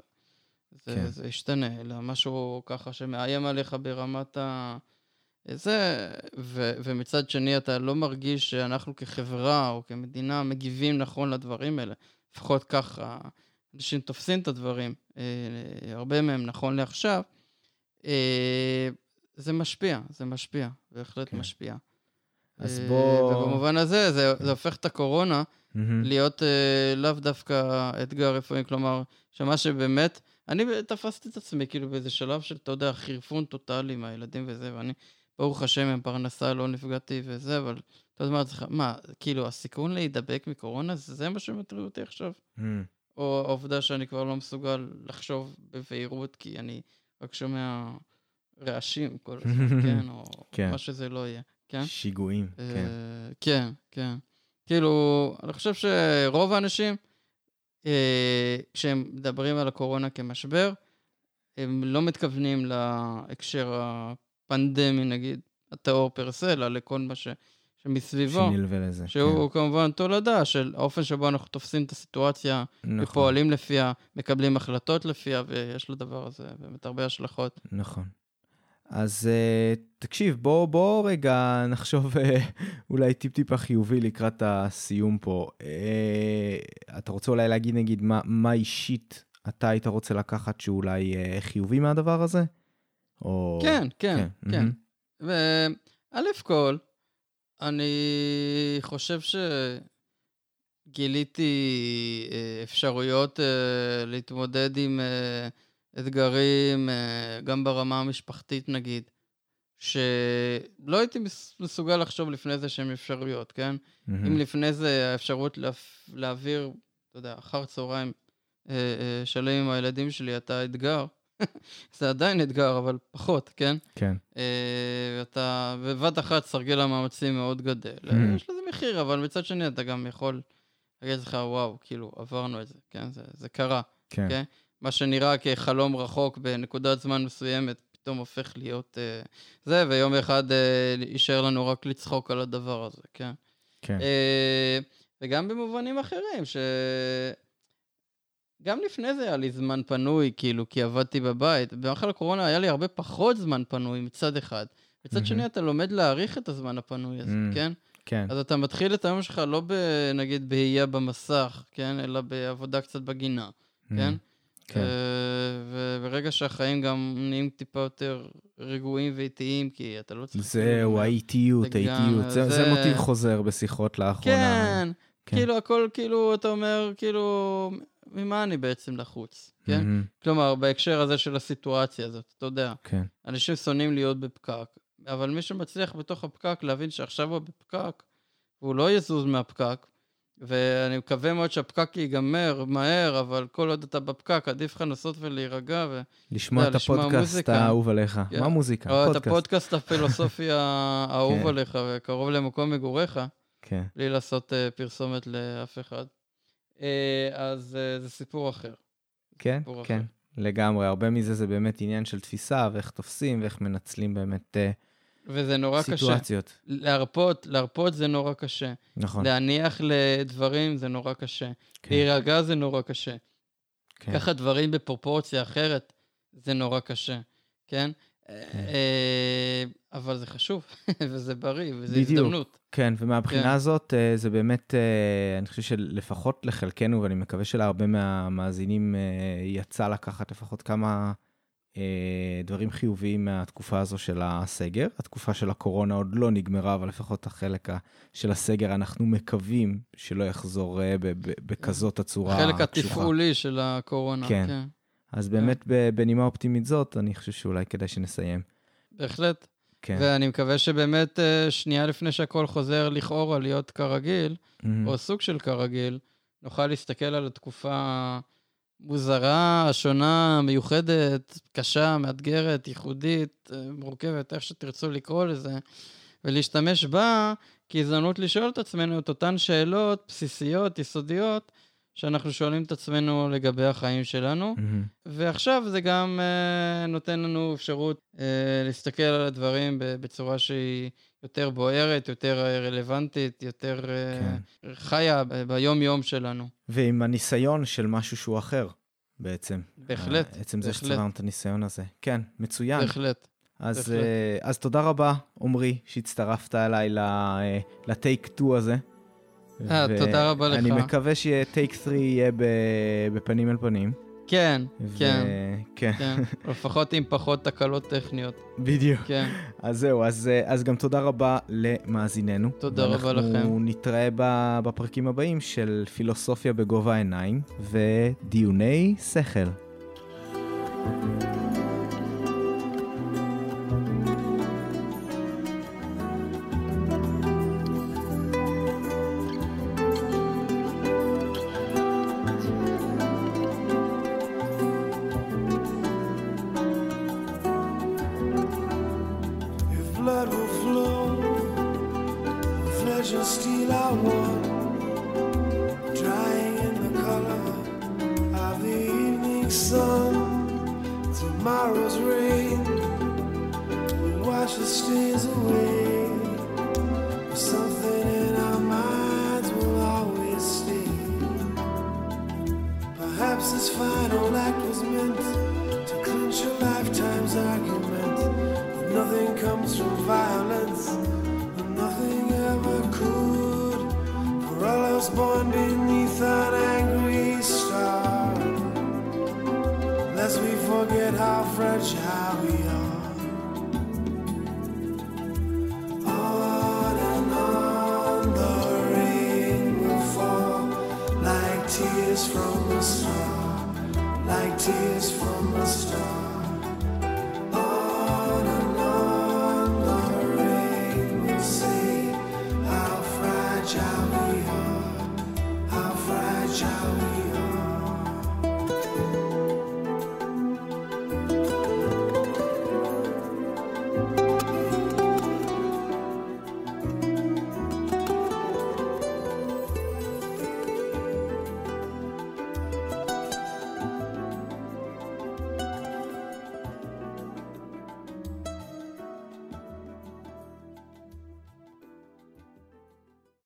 זה, כן. זה ישתנה, אלא משהו ככה שמאיים עליך ברמת ה... זה, ו, ומצד שני אתה לא מרגיש שאנחנו כחברה או כמדינה מגיבים נכון לדברים האלה. לפחות ככה אנשים תופסים את הדברים, אה, הרבה מהם נכון לעכשיו. אה, זה משפיע, זה משפיע, בהחלט כן. משפיע. אז אה, בוא... ובמובן הזה, זה, זה הופך את הקורונה מהמם. להיות אה, לאו דווקא אתגר רפואי, כלומר, שמה שבאמת, אני תפסתי את עצמי כאילו באיזה שלב של, אתה יודע, חירפון טוטאלי עם הילדים וזה, ואני, ברוך השם, עם פרנסה לא נפגעתי וזה, אבל אתה מה, צריך- מה, כאילו, הסיכון להידבק מקורונה, זה מה שמטריד אותי עכשיו? Mm, או העובדה שאני כבר לא מסוגל לחשוב בבהירות, כי אני רק שומע רעשים כל הזמן, כן? או כן. מה שזה לא יהיה, כן? שיגועים, כן. אה, כן, כן. כאילו, אני חושב שרוב האנשים, אה, כשהם מדברים על הקורונה כמשבר, הם לא מתכוונים להקשר הפנדמי, נגיד, הטהור פר סה, אלא לכל מה ש, שמסביבו, שנלווה לזה. שהוא כמובן תולדה של האופן שבו אנחנו תופסים את הסיטואציה, כן. נכון, ופועלים לפיה, מקבלים החלטות לפיה, ויש לדבר הזה באמת הרבה השלכות. נכון. אז uh, תקשיב, בוא, בוא רגע נחשוב uh, אולי טיפ-טיפה חיובי לקראת הסיום פה. Uh, אתה רוצה אולי להגיד, נגיד, מה, מה אישית אתה היית רוצה לקחת שאולי uh, חיובי מהדבר הזה? או... כן, כן, כן. מהמם. וא' כל, אני חושב שגיליתי אה, אפשרויות אה, להתמודד עם אה, אתגרים, גם ברמה המשפחתית נגיד, שלא הייתי מס- מסוגל לחשוב לפני זה שהם אפשרויות, כן? מהמם. אם לפני זה האפשרות להעביר, אתה יודע, אחר צהריים שלם עם הילדים שלי הייתה אתגר, זה עדיין אתגר, אבל פחות, כן? כן, אה, אתה בבת אחת סרגל המאמצים מאוד גדל. Mhm. יש לזה מחיר, אבל מצד שני אתה גם יכול להגיד לך, וואו, כאילו, עברנו את זה, כן? זה, זה קרה, כן. כן? מה שנראה כחלום רחוק בנקודת זמן מסוימת, פתאום הופך להיות אה, זה, ויום אחד אה, יישאר לנו רק לצחוק על הדבר הזה, כן? כן. אה, וגם במובנים אחרים, ש... גם לפני זה היה לי זמן פנוי, כאילו, כי עבדתי בבית. במחל הקורונה היה לי הרבה פחות זמן פנוי מצד אחד. מצד מהמם. שני, אתה לומד להעריך את הזמן הפנוי הזה, Mm. כן? כן. אז אתה מתחיל את היום שלך לא ב... נגיד בהייה במסך, כן? אלא בעבודה קצת בגינה, כן? כן. אה, וברגע שהחיים גם נהיים טיפה יותר רגועים ואיטיים, כי אתה לא צריך... זהו, כאילו, האיטיות, האיטיות. זה, זה זה- מוטיב חוזר בשיחות לאחרונה. כן, כן. כאילו הכל, כאילו, אתה אומר, כאילו, ממה אני בעצם לחוץ, כן? מהמם. כלומר, בהקשר הזה של הסיטואציה הזאת, אתה יודע, כן. אנשים שונאים להיות בפקק, אבל מי שמצליח בתוך הפקק להבין שעכשיו הוא בפקק, והוא לא יזוז מהפקק, ואני מקווה מאוד שהפקק ייגמר מהר, אבל כל עוד אתה בפקק, עדיף לך לנסות ולהירגע, ו... לשמוע יודע, את הפודקאסט. האהוב עליך. כן. מה מוזיקה? או את פודקאסט. הפודקאסט הפילוסופי האהוב כן. עליך וקרוב למקום מגוריך, כן. בלי לעשות אה, פרסומת לאף אחד. אה, אז אה, זה סיפור אחר. כן, סיפור כן, אחר. לגמרי. הרבה מזה זה באמת עניין של תפיסה ואיך תופסים ואיך מנצלים באמת אה, וזה נורא קשה. סיטואציות. להרפות, להרפות זה נורא קשה. נכון. להניח לדברים זה נורא קשה. כן, להירגע זה נורא קשה. כן. ככה דברים בפרופורציה אחרת זה נורא קשה, כן? אה, אבל זה חשוב, וזה בריא, בדיוק. הזדמנות. כן, ומהבחינה כן. הזאת אה, זה באמת, אה, אני חושב שלפחות לחלקנו, ואני מקווה שלהרבה מהמאזינים אה, יצא לקחת לפחות כמה אה, דברים חיוביים מהתקופה הזו של הסגר. התקופה של הקורונה עוד לא נגמרה, אבל לפחות החלק של הסגר, אנחנו מקווים שלא יחזור אה, בכזאת הצורה החלק. התפעולי של הקורונה, כן. כן. אז באמת, ב- בנימה אופטימית זאת, אני חושב שאולי כדאי שנסיים. בהחלט. כן. ואני מקווה שבאמת אה, שנייה לפני שהכל חוזר לכאורה להיות כרגיל, מהמם. או סוג של כרגיל, נוכל להסתכל על התקופה מוזרה, שונה, מיוחדת, קשה, מאתגרת, ייחודית, אה, מורכבת, איך שתרצו לקרוא לזה, ולהשתמש בה כהזדמנות לשאול את עצמנו את אותן שאלות בסיסיות, יסודיות, שאנחנו שואלים את עצמנו לגבי החיים שלנו. מהמם. ועכשיו זה גם uh, נותן לנו אפשרות uh, להסתכל על הדברים בצורה שהיא יותר בוערת, יותר אה, רלוונטית, יותר uh, חיה ב- ביום-יום שלנו. ועם הניסיון של משהו שהוא אחר, בעצם. בהחלט, אה, עצם זה. שצברנו את הניסיון הזה. כן, מצוין. בהחלט. אז, בהחלט. אה, אז תודה רבה, עמרי, שהצטרפת אליי אה, לטייק 2 הזה. אה, תודה רבה לך. אני מקווה שיהיה טייק 3 יהיה בפנים אל פנים. כן, ו- כן, כן, כן. לפחות עם פחות תקלות טכניות. בדיוק. כן, אז זהו, אז, אה, אז גם תודה רבה למאזיננו. תודה רבה לכם. אנחנו נתראה בפרקים הבאים של פילוסופיה בגובה העיניים ודיוני שכל. If